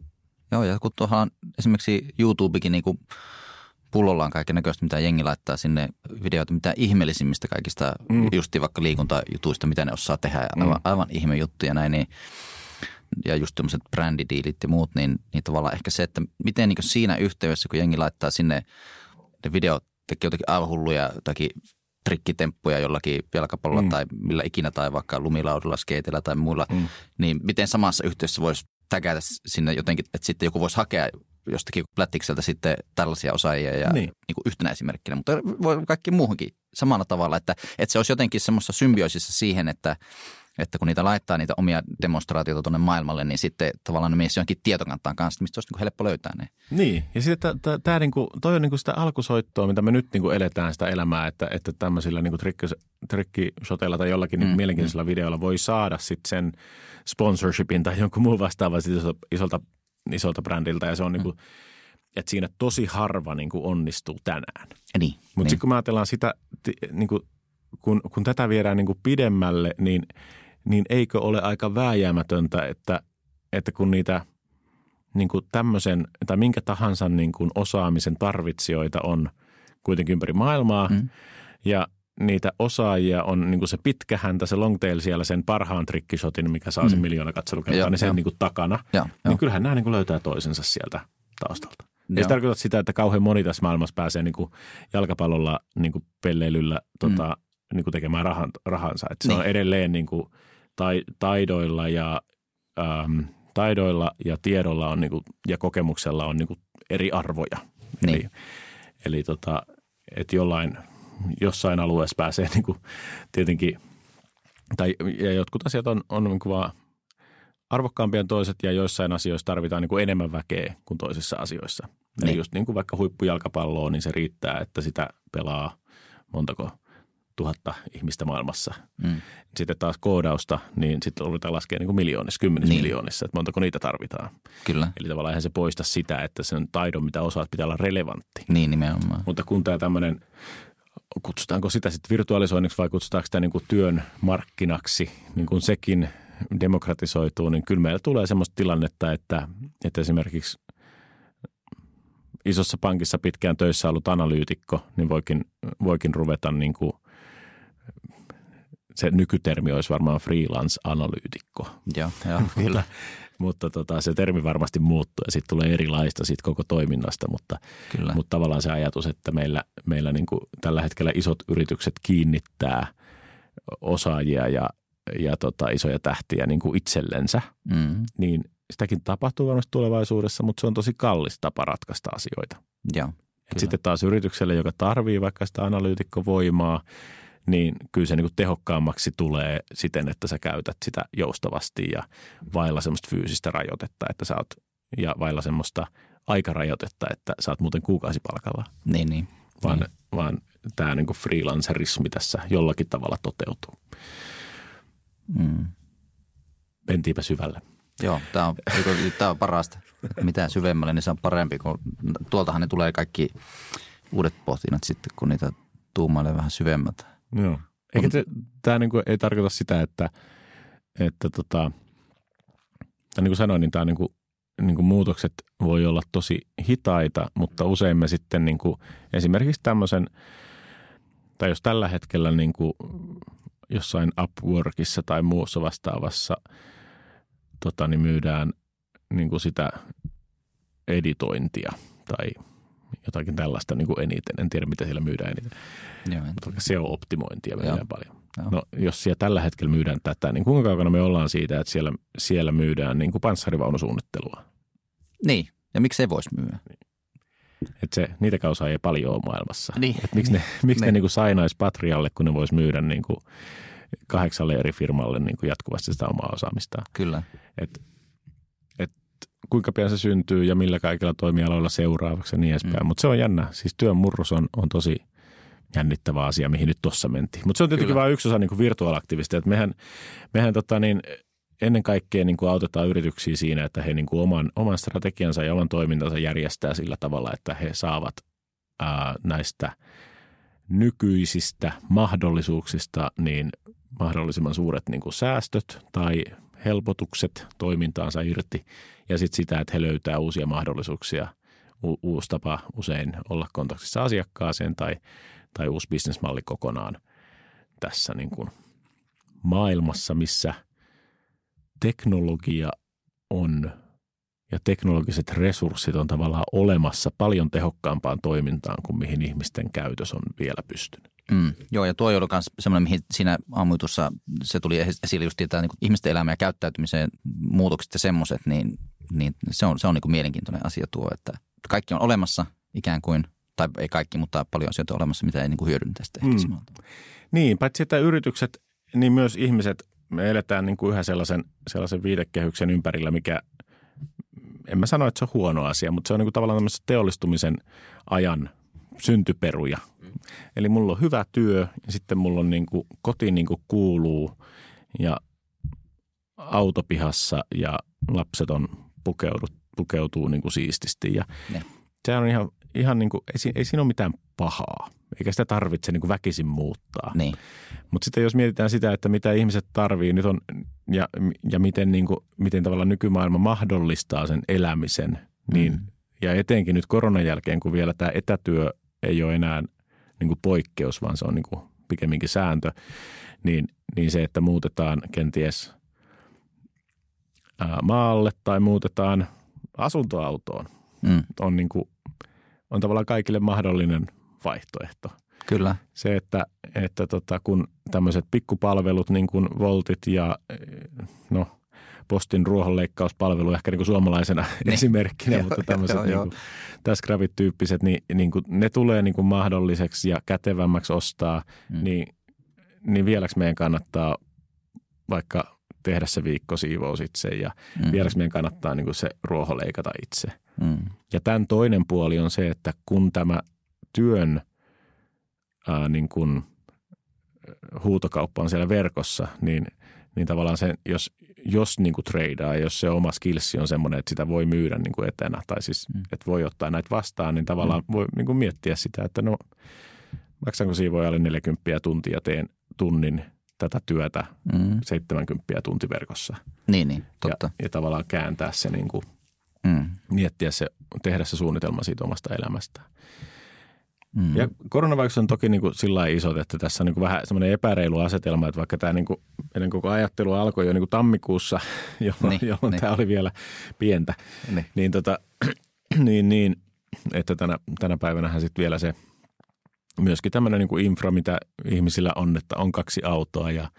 Joo, ja kun tuohon esimerkiksi YouTubekin niin kuin pullollaan kaiken näköistä, mitä jengi laittaa sinne videoita, mitä ihmeellisimmistä kaikista, mm. justi vaikka liikuntajutuista, mitä ne osaa tehdä, mm. aivan, aivan ihme juttuja näin, niin, ja just tämmöiset brändidiilit ja muut, niin, niin tavallaan ehkä se, että miten niin siinä yhteydessä, kun jengi laittaa sinne ne videot, tekee jotakin aivan hulluja, jotakin trikkitemppuja jollakin jalkapallolla mm. tai millä ikinä tai vaikka lumilaudella, skeitillä tai muilla, mm. niin miten samassa yhteydessä voisi täkätä sinne jotenkin, että sitten joku voisi hakea jostakin plättikseltä sitten tällaisia osaajia ja niin. Niin kuin yhtenä esimerkkinä, mutta voi kaikki muuhunkin samalla tavalla, että, että se olisi jotenkin semmoista symbioisissa siihen, että, että kun niitä laittaa niitä omia demonstraatioita tuonne maailmalle, niin sitten tavallaan ne menisi johonkin tietokantaan kanssa, mistä olisi niin helppo löytää ne. Niin, ja sitten tämä niinku, toi on niinku sitä alkusoittoa, mitä me nyt niinku eletään sitä elämää, että, että tämmöisillä niinku trikkishoteilla tai jollakin niinku mm, mielenkiintoisella mm. videolla voi saada sitten sen sponsorshipin tai jonkun muun vastaavan isolta, isolta, isolta brändiltä, ja se on niinku, mm. että siinä tosi harva niinku onnistuu tänään. Niin. Mutta niin. sitten kun me ajatellaan sitä, niinku, kun, kun tätä viedään niinku pidemmälle, niin – niin eikö ole aika vääjäämätöntä, että, että kun niitä niin kuin tämmöisen tai minkä tahansa niin kuin osaamisen tarvitsijoita on kuitenkin ympäri maailmaa mm. ja niitä osaajia on niin kuin se pitkä häntä, se long tail siellä sen parhaan trikkishotin, mikä saa mm. sen miljoona katselukertaa, niin sen niin kuin takana. Ja, niin jo. kyllähän nämä niin kuin löytää toisensa sieltä taustalta. Ei se tarkoita sitä, että kauhean moni tässä maailmassa pääsee niin kuin jalkapallolla niin kuin pelleilyllä tota, mm. niin kuin tekemään rahan, rahansa. Että se niin. on edelleen niin kuin – tai, taidoilla ja äm, taidoilla ja tiedolla on niinku, ja kokemuksella on niinku eri arvoja. Niin. Eli, eli tota, että jollain, jossain alueessa pääsee niinku, tietenkin, tai ja jotkut asiat on, on niinku vaan arvokkaampia toiset ja joissain asioissa tarvitaan niinku enemmän väkeä kuin toisissa asioissa. Niin. Eli just niin kuin vaikka huippujalkapalloa, niin se riittää, että sitä pelaa montako tuhatta ihmistä maailmassa. Mm. Sitten taas koodausta, niin sitten ruvetaan laskemaan niin miljoonissa, kymmenissä niin. miljoonissa, että montako niitä tarvitaan. Kyllä. Eli tavallaan eihän se poista sitä, että sen taidon, mitä osaat, pitää olla relevantti. Niin nimenomaan. Mutta kun tämä tämmöinen, kutsutaanko sitä sitten virtualisoinniksi vai kutsutaanko sitä niin kuin työn markkinaksi, niin kuin sekin demokratisoituu, niin kyllä meillä tulee semmoista tilannetta, että, että esimerkiksi isossa pankissa pitkään töissä ollut analyytikko, niin voikin, voikin ruveta niin kuin, se nykytermi olisi varmaan freelance-analyytikko. Joo, joo kyllä. mutta tota, se termi varmasti muuttuu ja sitten tulee erilaista siitä koko toiminnasta, mutta, Kyllä. mutta tavallaan se ajatus, että meillä, meillä niin kuin tällä hetkellä isot yritykset kiinnittää osaajia ja, ja tota, isoja tähtiä niin kuin itsellensä, mm. niin sitäkin tapahtuu varmasti tulevaisuudessa, mutta se on tosi kallis tapa ratkaista asioita. Ja, Et sitten taas yritykselle, joka tarvii vaikka sitä analyytikkovoimaa, niin kyllä se niin kuin tehokkaammaksi tulee siten, että sä käytät sitä joustavasti ja vailla semmoista fyysistä rajoitetta, että sä oot, ja vailla semmoista aikarajoitetta, että sä oot muuten kuukausipalkalla. Niin, niin. Vaan, niin. vaan tämä niin freelancerismi tässä jollakin tavalla toteutuu. Mm. Mentiinpä syvälle. Joo, tämä on, tämä on parasta. Mitä syvemmälle, niin se on parempi, kun tuoltahan ne tulee kaikki uudet pohtinnat sitten, kun niitä tuumailee vähän syvemmältä. Joo. Eikä se, tämä niin kuin, ei tarkoita sitä, että, että tota, niin kuin sanoin, niin tämä niin kuin, niin kuin muutokset voi olla tosi hitaita, mutta usein me sitten niin kuin, esimerkiksi tämmöisen, tai jos tällä hetkellä niin kuin jossain Upworkissa tai muussa vastaavassa tota, niin myydään niin kuin sitä editointia tai jotakin tällaista niin kuin eniten. En tiedä, mitä siellä myydään eniten. Joo, Mutta SEO-optimointia myydään Joo. paljon. Joo. No, jos siellä tällä hetkellä myydään tätä, niin kuinka kaukana me ollaan siitä, että siellä, siellä myydään niin kuin panssarivaunusuunnittelua? Niin, ja miksi ei voisi myydä? Niin. Että se, niitä osaa ei paljon ole maailmassa. Niin. Et miksi ne, miksi niin. ne niin kuin sainaisi Patrialle, kun ne voisi myydä niin kuin kahdeksalle eri firmalle niin kuin jatkuvasti sitä omaa osaamistaan. Kyllä. Et kuinka pian se syntyy ja millä kaikilla toimialoilla seuraavaksi ja niin edespäin. Mm. Mutta se on jännä. Siis työn murros on, on tosi jännittävä asia, mihin nyt tuossa mentiin. Mutta se on tietenkin vain yksi osa niin virtuaalaktiivista. Että mehän, mehän tota niin, ennen kaikkea niin kuin autetaan yrityksiä siinä, että he niin kuin oman, oman strategiansa ja oman toimintansa järjestää sillä tavalla, että he saavat ää, näistä nykyisistä mahdollisuuksista niin mahdollisimman suuret niin kuin säästöt tai helpotukset toimintaansa irti ja sitten sitä, että he löytää uusia mahdollisuuksia, u- uusi tapa usein olla kontaktissa asiakkaaseen tai, tai uusi bisnesmalli kokonaan tässä niin kuin maailmassa, missä teknologia on ja teknologiset resurssit on tavallaan olemassa paljon tehokkaampaan toimintaan kuin mihin ihmisten käytös on vielä pystynyt. Mm, joo, ja tuo oli myös semmoinen, mihin siinä aamuitussa se tuli esille just tämä niin ihmisten elämä ja käyttäytymiseen muutokset ja semmoiset, niin, niin se on, se on niin kuin mielenkiintoinen asia tuo, että kaikki on olemassa ikään kuin, tai ei kaikki, mutta paljon asioita on olemassa, mitä ei niin kuin hyödyntä sitä mm. Niin, paitsi että yritykset, niin myös ihmiset, me eletään niin kuin yhä sellaisen, sellaisen viidekehyksen ympärillä, mikä, en mä sano, että se on huono asia, mutta se on niin kuin tavallaan teollistumisen ajan syntyperuja – Eli mulla on hyvä työ ja sitten mulla on niin kuin, koti niin kuin kuuluu ja autopihassa ja lapset on pukeudut, pukeutuu niin kuin siististi. Ja ne. se on ihan, ihan niin kuin, ei, ei siinä ole mitään pahaa, eikä sitä tarvitse niin kuin väkisin muuttaa. Niin. Mutta sitten jos mietitään sitä, että mitä ihmiset tarvii nyt on ja, ja miten, niin kuin, miten tavallaan nykymaailma mahdollistaa sen elämisen, niin mm. ja etenkin nyt koronan jälkeen, kun vielä tämä etätyö ei ole enää niin kuin poikkeus, vaan se on niin kuin pikemminkin sääntö, niin, niin se, että muutetaan kenties maalle tai muutetaan asuntoautoon, mm. on, niin kuin, on tavallaan kaikille mahdollinen vaihtoehto. Kyllä. Se, että, että tota, kun tämmöiset pikkupalvelut, niin kuin Voltit ja no, postin ruohonleikkauspalvelu ehkä niin kuin suomalaisena niin. esimerkkinä, joo, mutta tämmöiset joo, niin kuin TaskRabbit-tyyppiset, niin, niin kuin, ne tulee niin kuin mahdolliseksi ja kätevämmäksi ostaa, mm. niin, niin vieläks meidän kannattaa vaikka tehdä se viikkosiivous itse ja mm. vieläks meidän kannattaa niin kuin se ruoho leikata itse. Mm. Ja tämän toinen puoli on se, että kun tämä työn ää, niin kuin huutokauppa on siellä verkossa, niin, niin tavallaan se, jos, jos niin kuin treidaa, jos se oma skillsi on semmoinen, että sitä voi myydä niin kuin etänä tai siis, mm. että voi ottaa näitä vastaan, niin tavallaan mm. voi niin kuin miettiä sitä, että no maksanko siivoajalle 40 tuntia teen tunnin tätä työtä mm. 70 tuntiverkossa. Niin, niin, totta. Ja, ja tavallaan kääntää se niin kuin, mm. miettiä se, tehdä se suunnitelma siitä omasta elämästä. Mm. Ja koronavaikutus on toki niin kuin sillä iso, että tässä on niin kuin vähän semmoinen epäreilu asetelma, että vaikka tämä niin kuin, ennen koko ajattelu alkoi jo niin kuin tammikuussa, jolloin, niin, jolloin niin. tämä oli vielä pientä, niin, niin, tota, niin, niin että tänä, tänä päivänähän sitten vielä se myöskin tämmöinen niin kuin infra, mitä ihmisillä on, että on kaksi autoa ja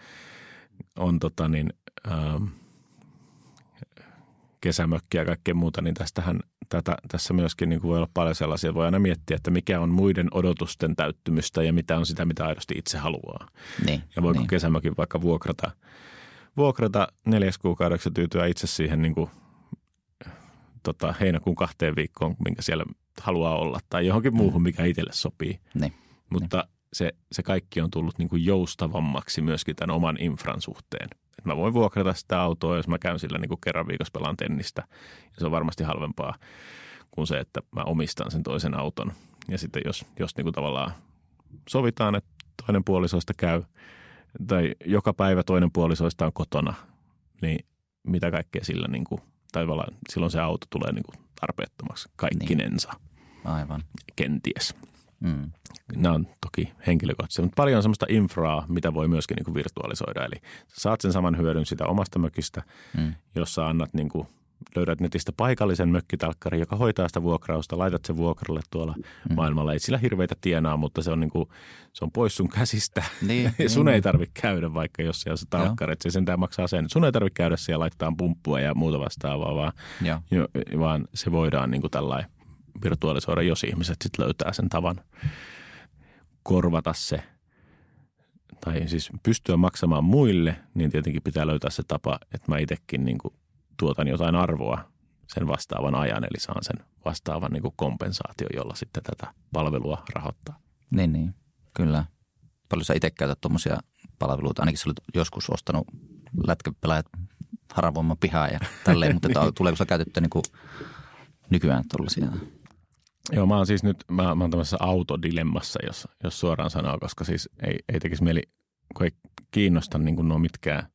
on tota niin, ähm, kesämökkiä ja kaikkea muuta, niin tästähän tätä, tässä myöskin niin kuin voi olla paljon sellaisia. Voi aina miettiä, että mikä on muiden odotusten täyttymystä ja mitä on sitä, mitä aidosti itse haluaa. Niin, ja voiko niin. kesämökin vaikka vuokrata, vuokrata neljäs kuukaudeksi tyytyä itse siihen niin kuin, tota, heinäkuun kahteen viikkoon, minkä siellä haluaa olla, tai johonkin muuhun, mm. mikä itselle sopii. Niin. Mutta niin. se, se kaikki on tullut niin kuin joustavammaksi myöskin tämän oman infran suhteen. Et mä voin vuokrata sitä autoa, jos mä käyn sillä niin kuin kerran viikossa pelaan tennistä. Ja se on varmasti halvempaa kuin se, että mä omistan sen toisen auton. Ja sitten jos, jos niin kuin tavallaan sovitaan, että toinen puolisoista käy tai joka päivä toinen puolisoista on kotona, niin mitä kaikkea sillä niin kuin, tai silloin se auto tulee niin kuin tarpeettomaksi kaikkinensa. Niin. Aivan. Kenties. Mm. Nämä on toki henkilökohtaisia, mutta paljon on sellaista infraa, mitä voi myöskin niin kuin virtualisoida. Eli saat sen saman hyödyn sitä omasta mökistä, mm. jossa annat niin kuin, löydät netistä paikallisen mökkitalkkarin, joka hoitaa sitä vuokrausta, laitat sen vuokralle tuolla mm. maailmalla. Ei sillä hirveitä tienaa, mutta se on, niin kuin, se on pois sun käsistä. Niin, ja sun niin. ei tarvitse käydä, vaikka jos siellä on se talkkari, että se sentään maksaa sen. Sun ei tarvitse käydä siellä laittaa pumppua ja muuta vastaavaa, vaan, jo, vaan se voidaan niin kuin tällainen virtualisoida, jos ihmiset sitten löytää sen tavan korvata se tai siis pystyä maksamaan muille, niin tietenkin pitää löytää se tapa, että mä itsekin niin kuin tuotan jotain arvoa sen vastaavan ajan, eli saan sen vastaavan niin kuin kompensaatio, jolla sitten tätä palvelua rahoittaa. Niin, niin. Kyllä. Paljon sä itse käytät tuommoisia palveluita? Ainakin sä olet joskus ostanut lätkäpelaajat haravoiman pihaa ja tälleen, mutta niin. tuleeko sä käytettyä niin kuin nykyään tuollaisia? Joo, mä oon siis nyt, mä, mä oon tämmöisessä autodilemmassa, jos, jos suoraan sanoo, koska siis ei, ei tekisi mieli, kun ei kiinnosta niin kuin nuo mitkään,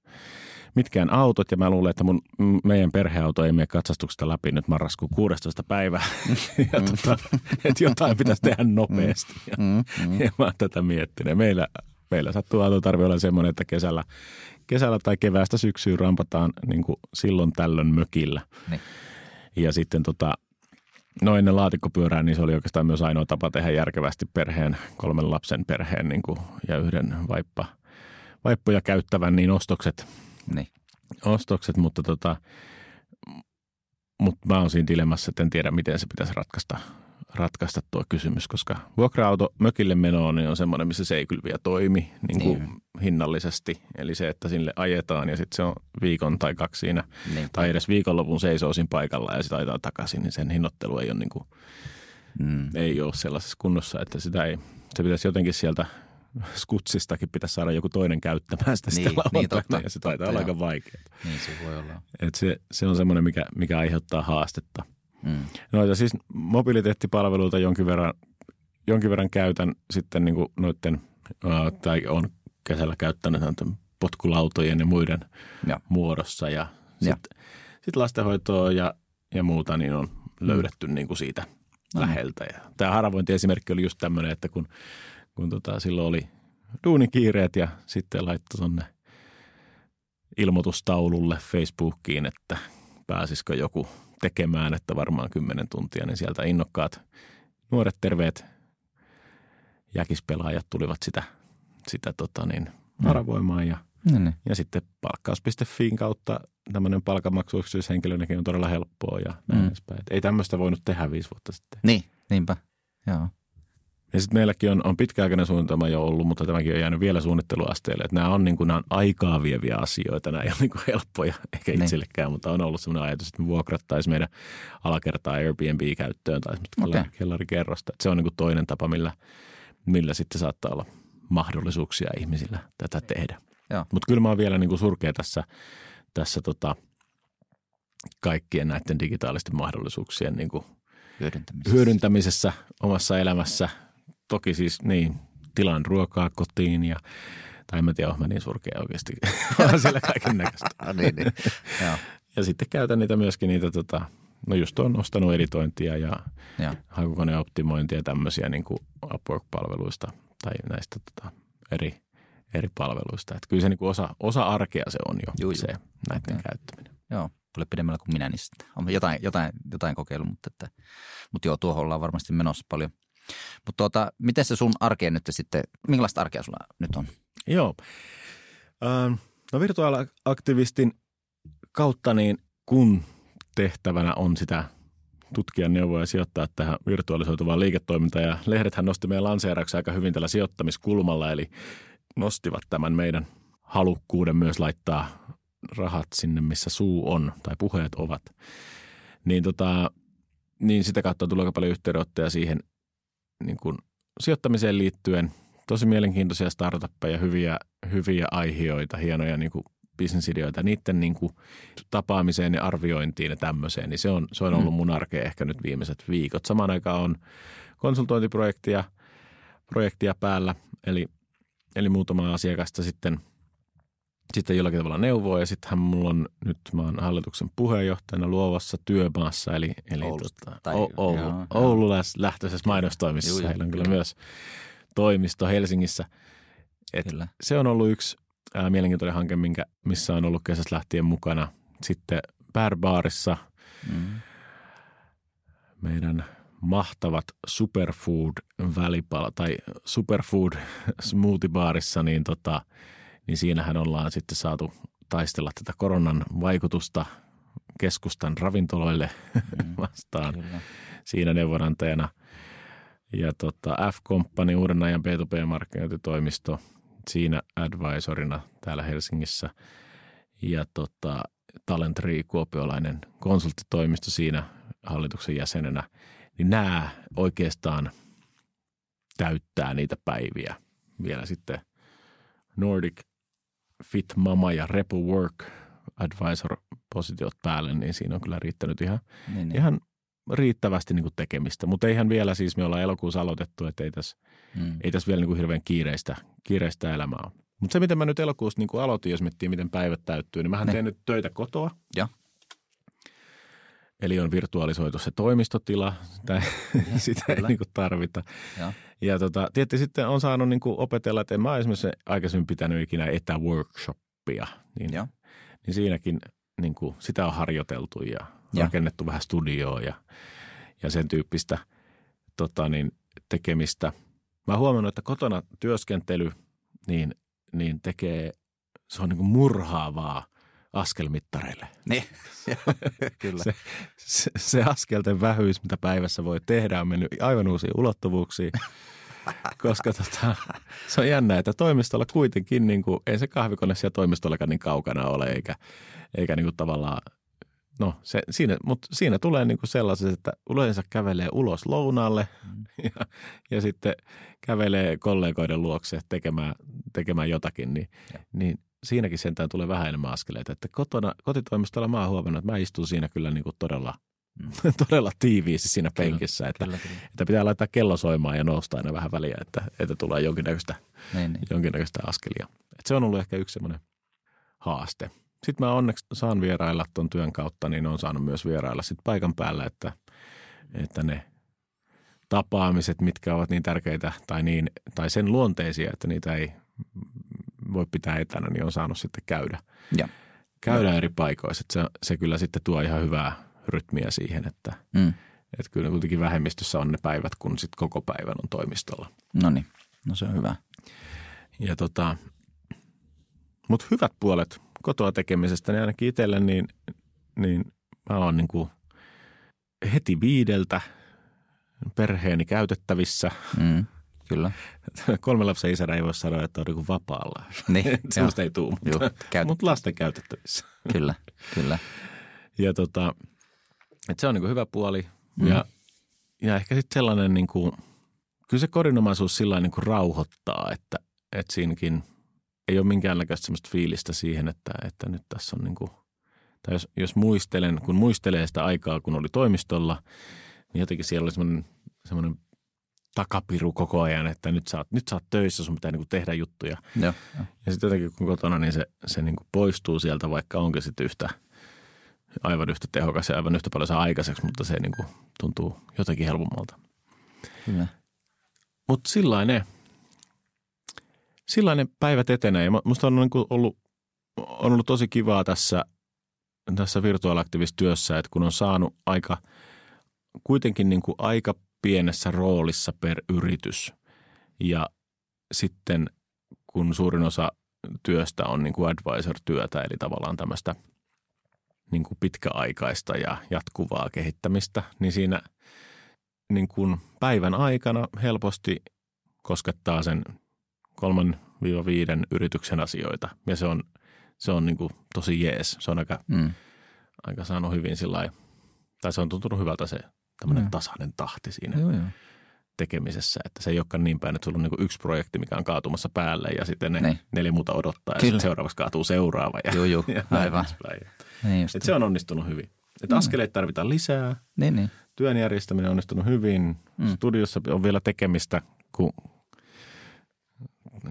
mitkään autot. Ja mä luulen, että mun, meidän perheauto ei mene katsastuksesta läpi nyt marraskuun 16. päivä. ja tota, että jotain pitäisi tehdä nopeasti. Ja, mm, mm. ja mä oon tätä miettinyt. Meillä, meillä sattuu autotarvi olla semmoinen, että kesällä, kesällä tai keväästä syksyyn rampataan niin kuin silloin tällöin mökillä. Niin. Ja sitten tota, No ennen laatikkopyörää, niin se oli oikeastaan myös ainoa tapa tehdä järkevästi perheen, kolmen lapsen perheen niin kuin, ja yhden vaippa, vaippoja käyttävän, niin ostokset. Niin. Ostokset, mutta tota, mutta mä oon siinä dilemmassa, että en tiedä, miten se pitäisi ratkaista ratkaista tuo kysymys, koska vuokra-auto mökille menoon niin on semmoinen, missä se ei kyllä vielä toimi niin kuin niin. hinnallisesti. Eli se, että sinne ajetaan ja sitten se on viikon tai kaksi siinä, niin. tai edes viikonlopun seisoo siinä paikalla ja sitten ajetaan takaisin, niin sen hinnoittelu ei ole, niin kuin, mm. ei ole sellaisessa kunnossa, että sitä ei, se pitäisi jotenkin sieltä skutsistakin pitäisi saada joku toinen käyttämään sitä niin, sitä niin, totta, ja se taitaa olla aika vaikeaa. Niin se voi olla. Et se, se on semmoinen, mikä, mikä aiheuttaa haastetta – Mm. Noita siis mobiliteettipalveluita jonkin verran, jonkin verran käytän sitten niin kuin noiden, tai on kesällä käyttänyt potkulautojen ja muiden ja. muodossa. Ja sitten sit lastenhoitoa ja, ja muuta niin on löydetty mm. niin kuin siitä mm. läheltä. Ja tämä haravointiesimerkki oli just tämmöinen, että kun, kun tota, silloin oli duunikiireet ja sitten laittoi tuonne ilmoitustaululle Facebookiin, että pääsisikö joku – tekemään, että varmaan kymmenen tuntia, niin sieltä innokkaat nuoret terveet jäkispelaajat tulivat sitä, sitä tota niin, haravoimaan ja, no niin. ja sitten palkkaus.fiin kautta tämmöinen palkanmaksuyksyyshenkilönäkin on todella helppoa ja näin mm. edespäin. Ei tämmöistä voinut tehdä viisi vuotta sitten. Niin, niinpä. Joo. Ja sitten meilläkin on, on pitkäaikainen suunnitelma jo ollut, mutta tämäkin on jäänyt vielä suunnitteluasteelle. Että nämä on, niin kuin, nämä on aikaa vieviä asioita, nämä ei ole niin kuin helppoja eikä niin. itsellekään, mutta on ollut sellainen ajatus, että me vuokrattaisiin meidän alakertaa Airbnb-käyttöön tai okay. kellarikerrosta. Että se on niin kuin toinen tapa, millä, millä sitten saattaa olla mahdollisuuksia ihmisillä tätä tehdä. Mutta kyllä mä oon vielä niin kuin surkea tässä, tässä tota, kaikkien näiden digitaalisten mahdollisuuksien niin kuin Hyödyntämisessä. hyödyntämisessä omassa elämässä. Toki siis niin, tilaan ruokaa kotiin ja tai en mä tiedä, mä niin surkea oikeasti. on siellä kaiken näköistä. Ah, niin, niin. Joo. Ja sitten käytän niitä myöskin niitä, tota, no just on ostanut editointia ja Joo. hakukoneoptimointia tämmöisiä niin kuin Upwork-palveluista tai näistä tota, eri, eri palveluista. Että kyllä se niin kuin osa, osa arkea se on jo Juu, se näiden Okei. käyttäminen. Joo, paljon pidemmällä kuin minä, niin on jotain, jotain, jotain kokeillut, mutta, että, mutta joo, tuohon ollaan varmasti menossa paljon. Mutta tuota, miten se sun arkea nyt sitten, minkälaista arkea sulla nyt on? Joo. Ähm, no virtuaaliaktivistin kautta niin kun tehtävänä on sitä tutkia neuvoja ja sijoittaa tähän virtuaalisoituvaan liiketoimintaan. Ja lehdethän nosti meidän lanseerauksen aika hyvin tällä sijoittamiskulmalla, eli nostivat tämän meidän halukkuuden myös laittaa rahat sinne, missä suu on tai puheet ovat. Niin, tota, niin sitä kautta tulee aika paljon yhteydenottoja siihen niin kuin sijoittamiseen liittyen. Tosi mielenkiintoisia startuppeja, hyviä, hyviä aiheita, hienoja niin kuin bisnesideoita. Niiden niin kuin tapaamiseen ja arviointiin ja tämmöiseen, niin se on, se on ollut mun arkea ehkä nyt viimeiset viikot. Samaan aikaan on konsultointiprojektia projektia päällä, eli, eli muutama asiakasta sitten, sitten jollakin tavalla neuvoa. Ja sittenhän mulla on nyt, mä oon hallituksen puheenjohtajana luovassa työmaassa, eli, eli Oulusta, tota, tai- o, Oulu, joo, joo. Oulu lähtöisessä mainostoimissa. Juu, Heillä on kyllä kyllä. myös toimisto Helsingissä. Et Kyllä. se on ollut yksi ää, mielenkiintoinen hanke, minkä, missä on ollut kesästä lähtien mukana. Sitten Bärbaarissa Mm. meidän mahtavat superfood välipala tai superfood smoothie baarissa, niin, tota, niin siinähän ollaan sitten saatu taistella tätä koronan vaikutusta keskustan ravintoloille Mm. vastaan Kyllä. siinä neuvonantajana. Ja tota, F-Company, uuden ajan B2B-markkinointitoimisto, siinä advisorina täällä Helsingissä. Ja tota, Talentree, kuopiolainen konsulttitoimisto siinä hallituksen jäsenenä. Niin nämä oikeastaan täyttää niitä päiviä. Vielä sitten Nordic Fit Mama ja Repo Work advisor-positiot päälle, niin siinä on kyllä riittänyt ihan Niin, niin. ihan riittävästi niin kuin tekemistä. Mutta eihän vielä siis, me ollaan elokuussa aloitettu, että ei tässä, Mm. ei tässä vielä niin kuin hirveän kiireistä, kiireistä elämää ole. Mutta se, miten mä nyt elokuussa niin kuin aloitin, jos miettii, miten päivät täyttyy, niin mähän Ne. teen nyt töitä kotoa. Joo. Eli on virtuaalisoitu se toimistotila, sitä, sitä ei niin kuin tarvita. Joo. Ja tota, tietysti sitten on saanut niin kuin opetella, että en mä esimerkiksi aikaisemmin pitänyt ikinä etäworkshoppia. Niin, Joo. niin siinäkin niin kuin, sitä on harjoiteltu ja Joo. rakennettu vähän studioa ja, ja sen tyyppistä tota, niin, tekemistä. Mä oon huomannut, että kotona työskentely niin, niin tekee, se on niin kuin murhaavaa askelmittareille. Niin, kyllä. Se, se, se askelten vähyys, mitä päivässä voi tehdä, on mennyt aivan uusiin ulottuvuuksiin. Koska tota, se on jännä, että toimistolla kuitenkin, niin kuin, ei se kahvikone siellä toimistollakaan niin kaukana ole, eikä, eikä niin kuin tavallaan, no se, siinä, mutta siinä tulee niin kuin sellaiset, että yleensä kävelee ulos lounaalle Mm. ja, ja sitten kävelee kollegoiden luokse tekemään, tekemään jotakin, niin, niin siinäkin sentään tulee vähän enemmän askeleita. Että kotona, kotitoimistolla mä oon huomannut, että mä istun siinä kyllä niin kuin todella, Mm. todella tiiviisti siinä Kyllä, penkissä, että, Kyllä, kyllä. että pitää laittaa kello soimaan ja nousta aina vähän väliä, että, että tulee jonkinnäköistä, Niin, niin. jonkinnäköistä askelia. Et se on ollut ehkä yksi semmoinen haaste. Sitten mä onneksi saan vierailla tuon työn kautta, niin on saanut myös vierailla sit paikan päällä, että, että ne tapaamiset, mitkä ovat niin tärkeitä tai, niin, tai sen luonteisia, että niitä ei voi pitää etänä, niin on saanut sitten käydä, Joo. käydä eri paikoissa. Et se, se kyllä sitten tuo ihan hyvää rytmiä siihen, että, Mm. että kyllä kuitenkin vähemmistössä on ne päivät, kun sitten koko päivän on toimistolla. No niin, no se on hyvä. Ja tota, mutta hyvät puolet kotoa tekemisestä, niin ainakin itselle, niin, niin mä oon niin kuin heti viideltä perheeni käytettävissä. Mm. Kyllä. Kolme lapsen isänä ei voi sanoa, että on niin vapaalla. Niin. Sellaista ei tule, mutta, käyt- mutta lasten käytettävissä. Kyllä, kyllä. Ja tota, että se on niin hyvä puoli. Mm. Ja, ja ehkä sitten sellainen, niin kuin, kyllä se kodinomaisuus sillä niin rauhoittaa, että, että siinäkin ei ole minkäänlaista semmoista fiilistä siihen, että, että nyt tässä on niin kuin, tai jos, jos muistelen, kun muistelee sitä aikaa, kun oli toimistolla, niin jotenkin siellä oli semmoinen, semmoinen takapiru koko ajan, että nyt sä oot, nyt sä oot töissä, sun pitää niin tehdä juttuja. Joo, Ja sitten jotenkin kun kotona, niin se, se niin poistuu sieltä, vaikka onkin sitten yhtä, aivan yhtä tehokas ja aivan yhtä paljon saa aikaiseksi, mutta se niin kuin tuntuu jotenkin helpommalta. Kyllä. Mutta sillainen, sillainen päivät etenee. Ja musta on niin kuin ollut, on ollut tosi kivaa tässä, tässä virtuaalaktivistyössä, että kun on saanut aika, kuitenkin niin kuin aika pienessä roolissa per yritys. Ja sitten kun suurin osa työstä on niin kuin advisor-työtä, eli tavallaan tämmöistä niin kuin pitkäaikaista ja jatkuvaa kehittämistä, niin siinä niin kuin päivän aikana helposti koskettaa sen kolman viiden yrityksen asioita. Ja se on, se on niin kuin tosi jees. Se on aika, mm. aika saanut hyvin sillä tai se on tuntunut hyvältä se tämmöinen no. tasainen tahti siinä joo, joo. tekemisessä. Että se ei olekaan niin päin, että sulla on niin yksi projekti, mikä on kaatumassa päälle ja sitten ne niin. neljä muuta odottaa ja sitten seuraavaksi kaatuu seuraava. Ja, joo, joo, ja aivan. Niin Et se on onnistunut hyvin. Että mm. askeleet tarvitaan lisää. Niin, niin. Työn järjestäminen on onnistunut hyvin. Mm. Studiossa on vielä tekemistä, kun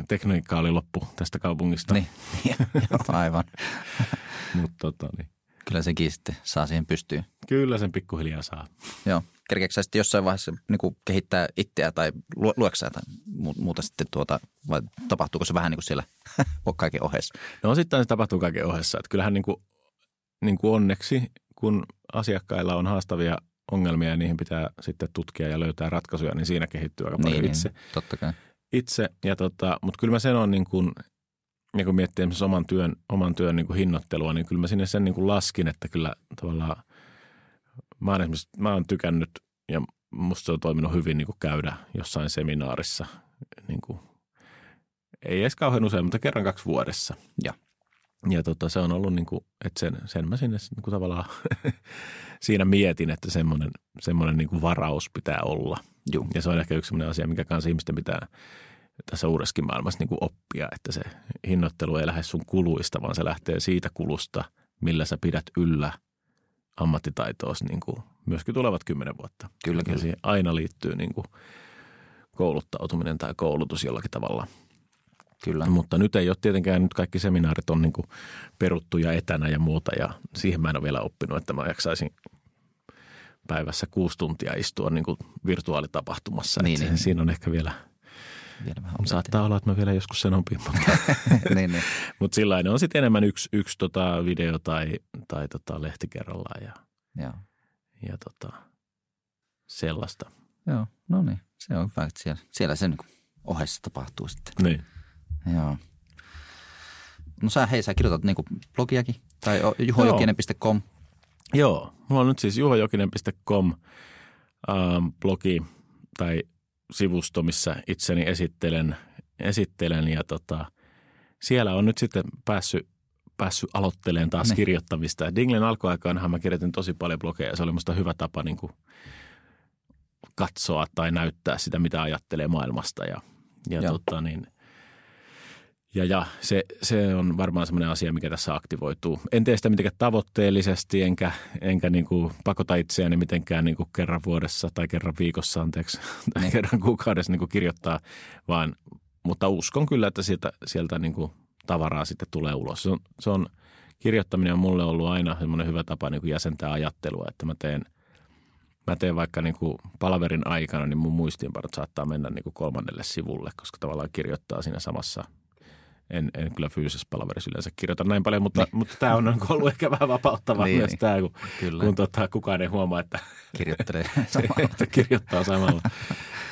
tekniikka oli loppu tästä kaupungista. Niin, aivan. Mutta tota, niin. Kyllä sekin sitten saa siihen pystyyn. Kyllä sen pikkuhiljaa saa. Joo. Kerkeekö sitten jossain vaiheessa niin kuin kehittää itseä tai lueksää tai muuta sitten tuota, vai tapahtuuko se vähän niin kuin siellä kaiken ohessa? No osittain se tapahtuu kaiken ohessa. Että kyllähän niin kuin, niin kuin onneksi, kun asiakkailla on haastavia ongelmia ja niihin pitää sitten tutkia ja löytää ratkaisuja, niin siinä kehittyy aika paljon niin, itse. Niin, totta kai. Itse, ja tota, mutta kyllä mä sen on niin kuin ja kun miettii esimerkiksi oman työn, oman työn niin kuin hinnoittelua, niin kyllä mä sinne sen niin kuin laskin, että kyllä tavallaan mä oon esimerkiksi, mä oon tykännyt ja musta se on toiminut hyvin niin kuin käydä jossain seminaarissa, niin kuin, ei edes kauhean usein, mutta kerran kaksi vuodessa. Ja, ja tota, se on ollut niin kuin, että sen, sen mä sinne niin kuin tavallaan siinä mietin, että semmoinen, semmoinen niin kuin varaus pitää olla. Juh. Ja se on ehkä yksi sellainen asia, mikä kanssa ihmisten pitää tässä uudessakin maailmassa niin kuin oppia, että se hinnoittelu ei lähde sun kuluista, vaan se lähtee siitä kulusta, millä sä pidät yllä ammattitaitoa niin kuin myöskin tulevat kymmenen vuotta. Kyllä, kyllä. Siihen aina liittyy niin kuin kouluttautuminen tai koulutus jollakin tavalla. Kyllä. Mutta nyt ei ole tietenkään, nyt kaikki seminaarit on niin kuin peruttu ja etänä ja muuta ja siihen mä en ole vielä oppinut, että mä jaksaisin päivässä kuusi tuntia istua niin kuin virtuaalitapahtumassa. Niin, niin. Siinä on ehkä vielä – vielä vähän Saattaa olla, että mä vielä joskus sen opin, mutta, niin, niin. mutta sillä on sitten enemmän yksi, yksi tota video tai, tai tota lehti kerrallaan ja, Joo. ja tota, sellaista. Joo, no niin. Se on hyvä, että siellä, siellä sen ohessa tapahtuu sitten. Niin. Joo. No sä, hei, sä kirjoitat niinku blogiakin tai juhojokinen.com. Joo, mulla on nyt siis juhojokinen.com ähm, blogi tai sivusto, missä itseni esittelen, esittelen ja tota, siellä on nyt sitten päässyt, päässyt aloittelemaan taas ne. kirjoittamista. Dinglen alkuaikaanhan mä kirjoitin tosi paljon blogeja. Se oli musta hyvä tapa niin kuin katsoa tai näyttää sitä, mitä ajattelee maailmasta. Ja, ja, ja. Tota, niin, ja, ja se, se on varmaan semmoinen asia, mikä tässä aktivoituu. En tee sitä mitenkään tavoitteellisesti, enkä, enkä niin kuin pakota itseäni mitenkään niin kuin kerran vuodessa tai kerran viikossa, anteeksi, tai ne. kerran kuukaudessa niin kuin kirjoittaa, vaan, mutta uskon kyllä, että sieltä, sieltä niin kuin tavaraa sitten tulee ulos. Se on, se on, kirjoittaminen on mulle ollut aina semmoinen hyvä tapa niin kuin jäsentää ajattelua, että mä teen – mä teen vaikka niin kuin palaverin aikana, niin mun muistiinpanot saattaa mennä niin kuin kolmannelle sivulle, koska tavallaan kirjoittaa siinä samassa en, en kyllä fyysisessä palaverissa yleensä kirjoita näin paljon, mutta, niin. mutta tämä on ollut ehkä vähän vapauttavaa niin, myös niin. tämä, kun, kyllä. kun tota, kukaan ei huomaa, että Kirjoittelee samalla. että kirjoittaa samalla.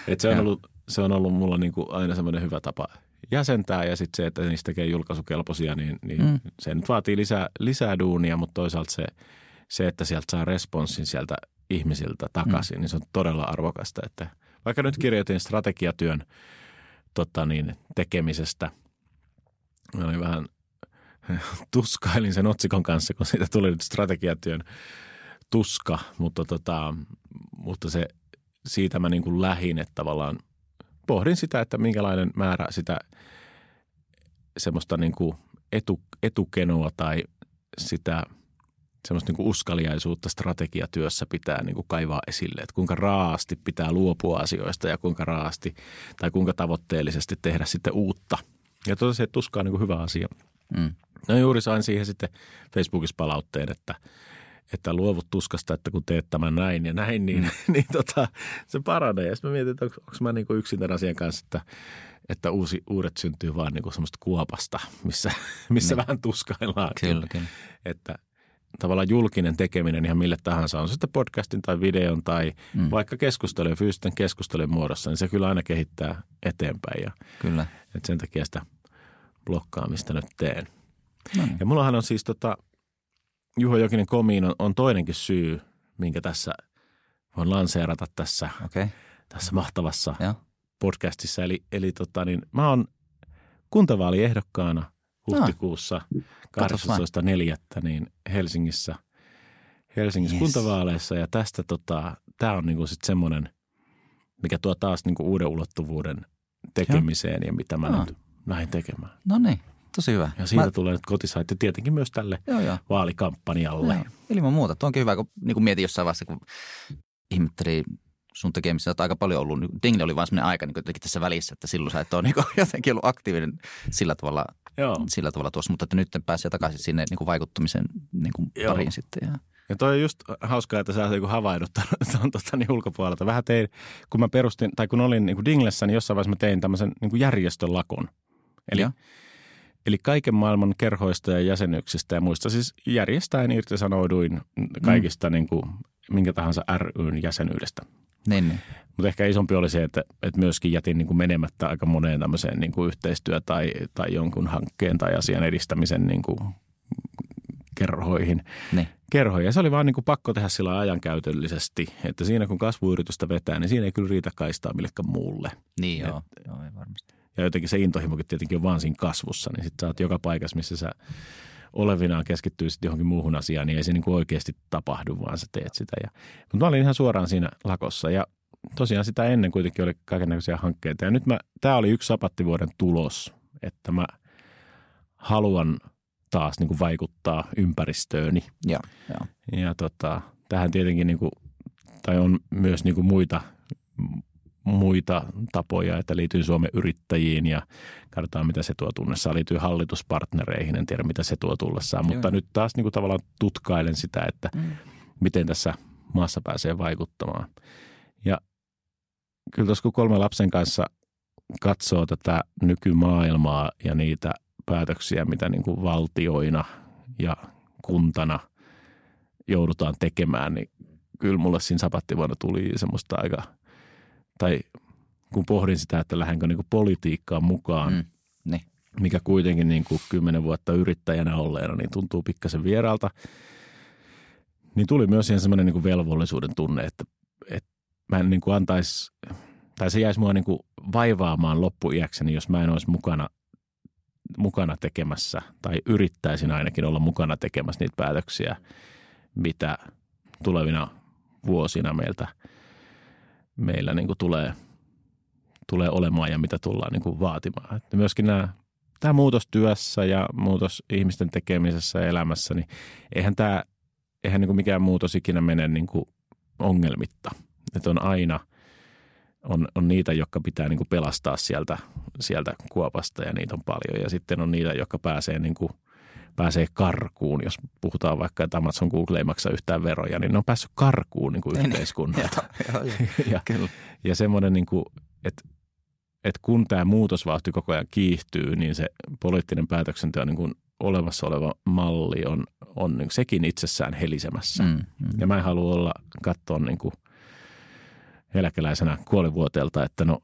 Et se, on ollut, se on ollut mulla niin kuin aina semmoinen hyvä tapa jäsentää ja sitten se, että niistä tekee julkaisukelpoisia, niin, niin mm. se nyt vaatii lisää, lisää duunia, mutta toisaalta se, se, että sieltä saa responssin sieltä ihmisiltä takaisin, mm. niin se on todella arvokasta. Että vaikka nyt kirjoitin strategiatyön tota niin, tekemisestä – Mä olin vähän tuskailin sen otsikon kanssa, kun siitä tuli nyt strategiatyön tuska, mutta, tota, mutta se, siitä mä niin kuin lähin, että tavallaan pohdin sitä, että minkälainen määrä sitä semmoista niin kuin etu, etukenoa tai sitä semmoista niin kuin uskaliaisuutta strategiatyössä pitää niin kuin kaivaa esille, että kuinka raasti pitää luopua asioista ja kuinka raasti tai kuinka tavoitteellisesti tehdä sitten uutta. Ja tosiaan se tuska on niin kuin hyvä asia. Mm. No juuri sain siihen sitten Facebookissa palautteen, että, että luovut tuskasta, että kun teet tämän näin ja näin, niin, mm. niin tota, se paranee. Ja sitten mä mietin, että onko, onko mä niin kuin yksin tämän asian kanssa, että, että uusi, uudet syntyy vaan niin kuin semmoista kuopasta, missä, missä niin. vähän tuskaillaan. Kyllä, kyllä. Että tavallaan julkinen tekeminen ihan mille tahansa, on se sitten podcastin tai videon tai mm. vaikka keskustelujen, fyysisten keskustelujen muodossa, niin se kyllä aina kehittää eteenpäin. Ja, kyllä. Että sen takia sitä blokkaamista nyt teen. No niin. Ja mullahan on siis tota, Juho Jokinen komiin on, on toinenkin syy, minkä tässä voin lanseerata tässä, okay. tässä mahtavassa ja. podcastissa. Eli, eli tota, niin, mä oon kuntavaaliehdokkaana huhtikuussa no. 18.4. niin Helsingissä, Helsingissä yes. kuntavaaleissa. Ja tästä tota, tämä on niinku sitten semmoinen, mikä tuo taas niinku uuden ulottuvuuden tekemiseen ja, ja mitä mä no. nyt lähdin tekemään. No niin, tosi hyvä. Ja siitä mä... tulee nyt kotisaitti tietenkin myös tälle joo, joo. vaalikampanjalle. Joo. Ilman muuta. Tuo onkin hyvä, kun niin kuin mietin jossain vaiheessa, kun ihmetteli sun tekemisissä, että aika paljon ollut. Dingle oli vaan sellainen aika niin jotenkin tässä välissä, että silloin sä et ole niin kuin, jotenkin ollut aktiivinen sillä tavalla, Joo. sillä tavalla tuossa, mutta että nyt pääsee takaisin sinne niin kuin vaikuttamisen niin kuin pariin sitten. Ja. Ja toi on just hauskaa, että sä oot niin havahduttanut tuon tota, niin ulkopuolelta. Vähän tein, kun mä perustin, tai kun olin niin kuin Dinglessä, niin jossain vaiheessa mä tein tämmöisen niin kuin järjestön Eli, eli kaiken maailman kerhoista ja jäsenyksistä ja muista siis järjestäen irtisanouduin kaikista mm. niin kuin, minkä tahansa ryn jäsenyydestä. Niin, niin. Mutta ehkä isompi oli se, että, että myöskin jätin niin kuin menemättä aika moneen tämmöiseen niin kuin yhteistyö- tai, tai jonkun hankkeen tai asian edistämisen niin kuin kerhoihin. Niin. kerhoihin. Ja se oli vaan niin kuin pakko tehdä sillä ajankäytöllisesti, että siinä kun kasvuyritystä vetää, niin siinä ei kyllä riitä kaistaa millekään muulle. Niin joo, Et, joo ei varmasti. Ja jotenkin se intohimokin tietenkin on vaan siinä kasvussa, niin sitten sä oot joka paikassa, missä sä olevinaan keskittyy sitten johonkin muuhun asiaan, niin ei se niin kuin oikeasti tapahdu, vaan sä teet sitä. Ja, mutta mä olin ihan suoraan siinä lakossa ja tosiaan sitä ennen kuitenkin oli kaikenlaisia hankkeita. Ja nyt mä, tämä oli yksi sapattivuoden tulos, että mä haluan taas niin kuin vaikuttaa ympäristööni. Ja, ja. ja tota, tähän tietenkin, niin kuin, tai on myös niin kuin muita muita tapoja, että liittyy Suomen yrittäjiin ja katsotaan, mitä se tuo tunnessaan. Liittyy hallituspartnereihin, en tiedä, mitä se tuo tullessaan. Mutta nyt taas niin kuin tavallaan tutkailen sitä, että mm. miten tässä maassa pääsee vaikuttamaan. Ja kyllä tuossa kun kolme lapsen kanssa katsoo tätä nykymaailmaa ja niitä päätöksiä, mitä niin kuin valtioina ja kuntana joudutaan tekemään, niin kyllä mulle siinä sapattivuonna tuli semmoista aika – tai kun pohdin sitä, että lähdenkö niin politiikkaan mukaan, mm, ne. mikä kuitenkin niin kuin kymmenen vuotta yrittäjänä olleena, niin tuntuu pikkasen vieraalta, niin tuli myös siihen semmoinen niin kuin velvollisuuden tunne, että, että mä en niin kuin antaisi, tai se jäisi mua niin kuin vaivaamaan loppuiäkseni, jos mä en olisi mukana, mukana tekemässä, tai yrittäisin ainakin olla mukana tekemässä niitä päätöksiä, mitä tulevina vuosina meiltä – meillä niin kuin tulee, tulee olemaan ja mitä tullaan niin kuin vaatimaan. Että myöskin nämä, tämä muutos työssä ja muutos ihmisten tekemisessä ja elämässä, niin eihän, tämä, eihän niin kuin mikään muutos ikinä mene niin kuin ongelmitta. Että on aina on, on niitä, jotka pitää niin kuin pelastaa sieltä, sieltä kuopasta ja niitä on paljon. Ja sitten on niitä, jotka pääsee niin kuin – pääsee karkuun, jos puhutaan vaikka, että Amazon Google ei maksa yhtään veroja, niin ne on päässyt karkuun niin kuin niin, yhteiskunnalta. ja, ja, ja semmoinen, niin kuin, että, että kun tämä muutosvauhti koko ajan kiihtyy, niin se poliittinen päätöksenteko niin kuin olemassa oleva malli on, on niin sekin itsessään helisemässä. Mm, mm. Ja mä en halua olla katsoa niin kuin eläkeläisenä kuolivuoteelta, että no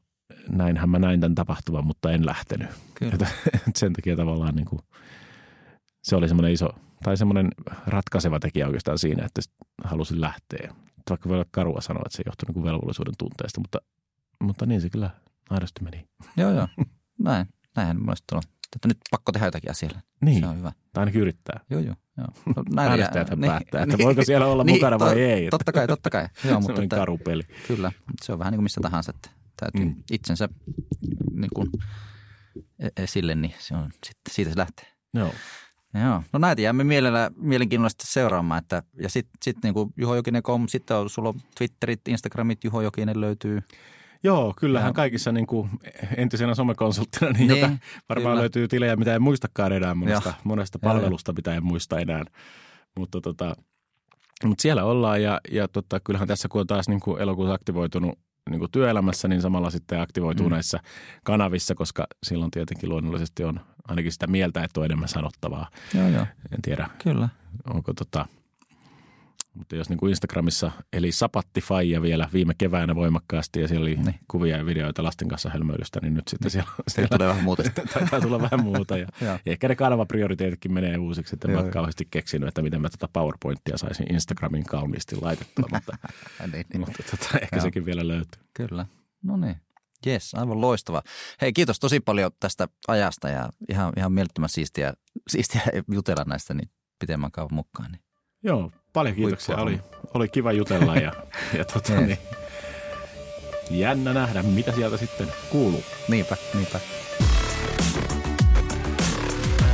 näinhän mä näin tämän tapahtuvan, mutta en lähtenyt. Sen takia tavallaan niin kuin – se oli semmoinen iso, tai semmoinen ratkaiseva tekijä oikeastaan siinä, että halusin lähteä. Vaikka voi olla karua sanoa, että se johtui niin velvollisuuden tunteesta, mutta, mutta niin se kyllä aidosti meni. Joo, joo. Näin. Näinhän mielestäni tullut. Että nyt pakko tehdä jotakin asialle. Niin. Se on hyvä. Tai ainakin yrittää. Joo, joo. joo. No, Äänestäjät niin, päättää, että niin, voiko siellä olla niin, mukana vai to, ei. Totta kai, totta kai. Joo, mutta että, karupeli. Kyllä, se on vähän niin kuin missä tahansa, että täytyy mm. itsensä niin kuin, e- esille, niin se on, sitten siitä se lähtee. Joo. Joo. No näitä jäämme mielellä, mielenkiinnolla sitten seuraamaan. Että, ja sitten sit niin kuin Juho Jokinen.com, sitten on, sulla on Twitterit, Instagramit, Juho Jokinen löytyy. Joo, kyllähän ja. kaikissa niin kuin entisenä somekonsulttina, niin, niin jota varmaan kyllä. löytyy tilejä, mitä en muistakaan enää monesta, monesta palvelusta, mitä en muista enää. Mutta tota, mut siellä ollaan ja, ja tota, kyllähän tässä kun on taas niin kuin elokuussa aktivoitunut niin kuin työelämässä, niin samalla sitten aktivoituu mm. näissä kanavissa, koska silloin tietenkin luonnollisesti on ainakin sitä mieltä, että on enemmän sanottavaa. Joo, joo. En tiedä, Kyllä. onko tota, mutta jos niin kuin Instagramissa, eli sapatti faija vielä viime keväänä voimakkaasti ja siellä oli niin. kuvia ja videoita lasten kanssa hölmöilystä, niin nyt sitten niin. siellä, siellä tulee vähän muuta. taitaa tulla vähän muuta ja, ja ehkä ne kanavaprioriteetitkin menee uusiksi, että en kauheasti keksinyt, että miten mä tätä PowerPointia saisin Instagramin kauniisti laitettua, mutta, niin, niin. mutta tota, ehkä Joo. sekin vielä löytyy. Kyllä, no niin. Jes, aivan loistava. Hei, kiitos tosi paljon tästä ajasta ja ihan, ihan mielettömän siistiä, siistiä jutella näistä niin pitemmän kauan mukaan. Niin. Joo, paljon kiitoksia. Oli, oli kiva jutella ja, ja tota, niin, jännä nähdä, mitä sieltä sitten kuuluu. Niinpä, niinpä.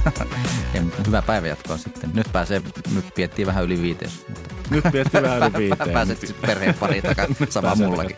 ja hyvää päivänjatkoa sitten. Nyt pääsee, nyt piettiin vähän yli viiteen. Mutta... Nyt piettiin vähän yli viiteen. Pääset perheen pariin takaisin, sama mullakin.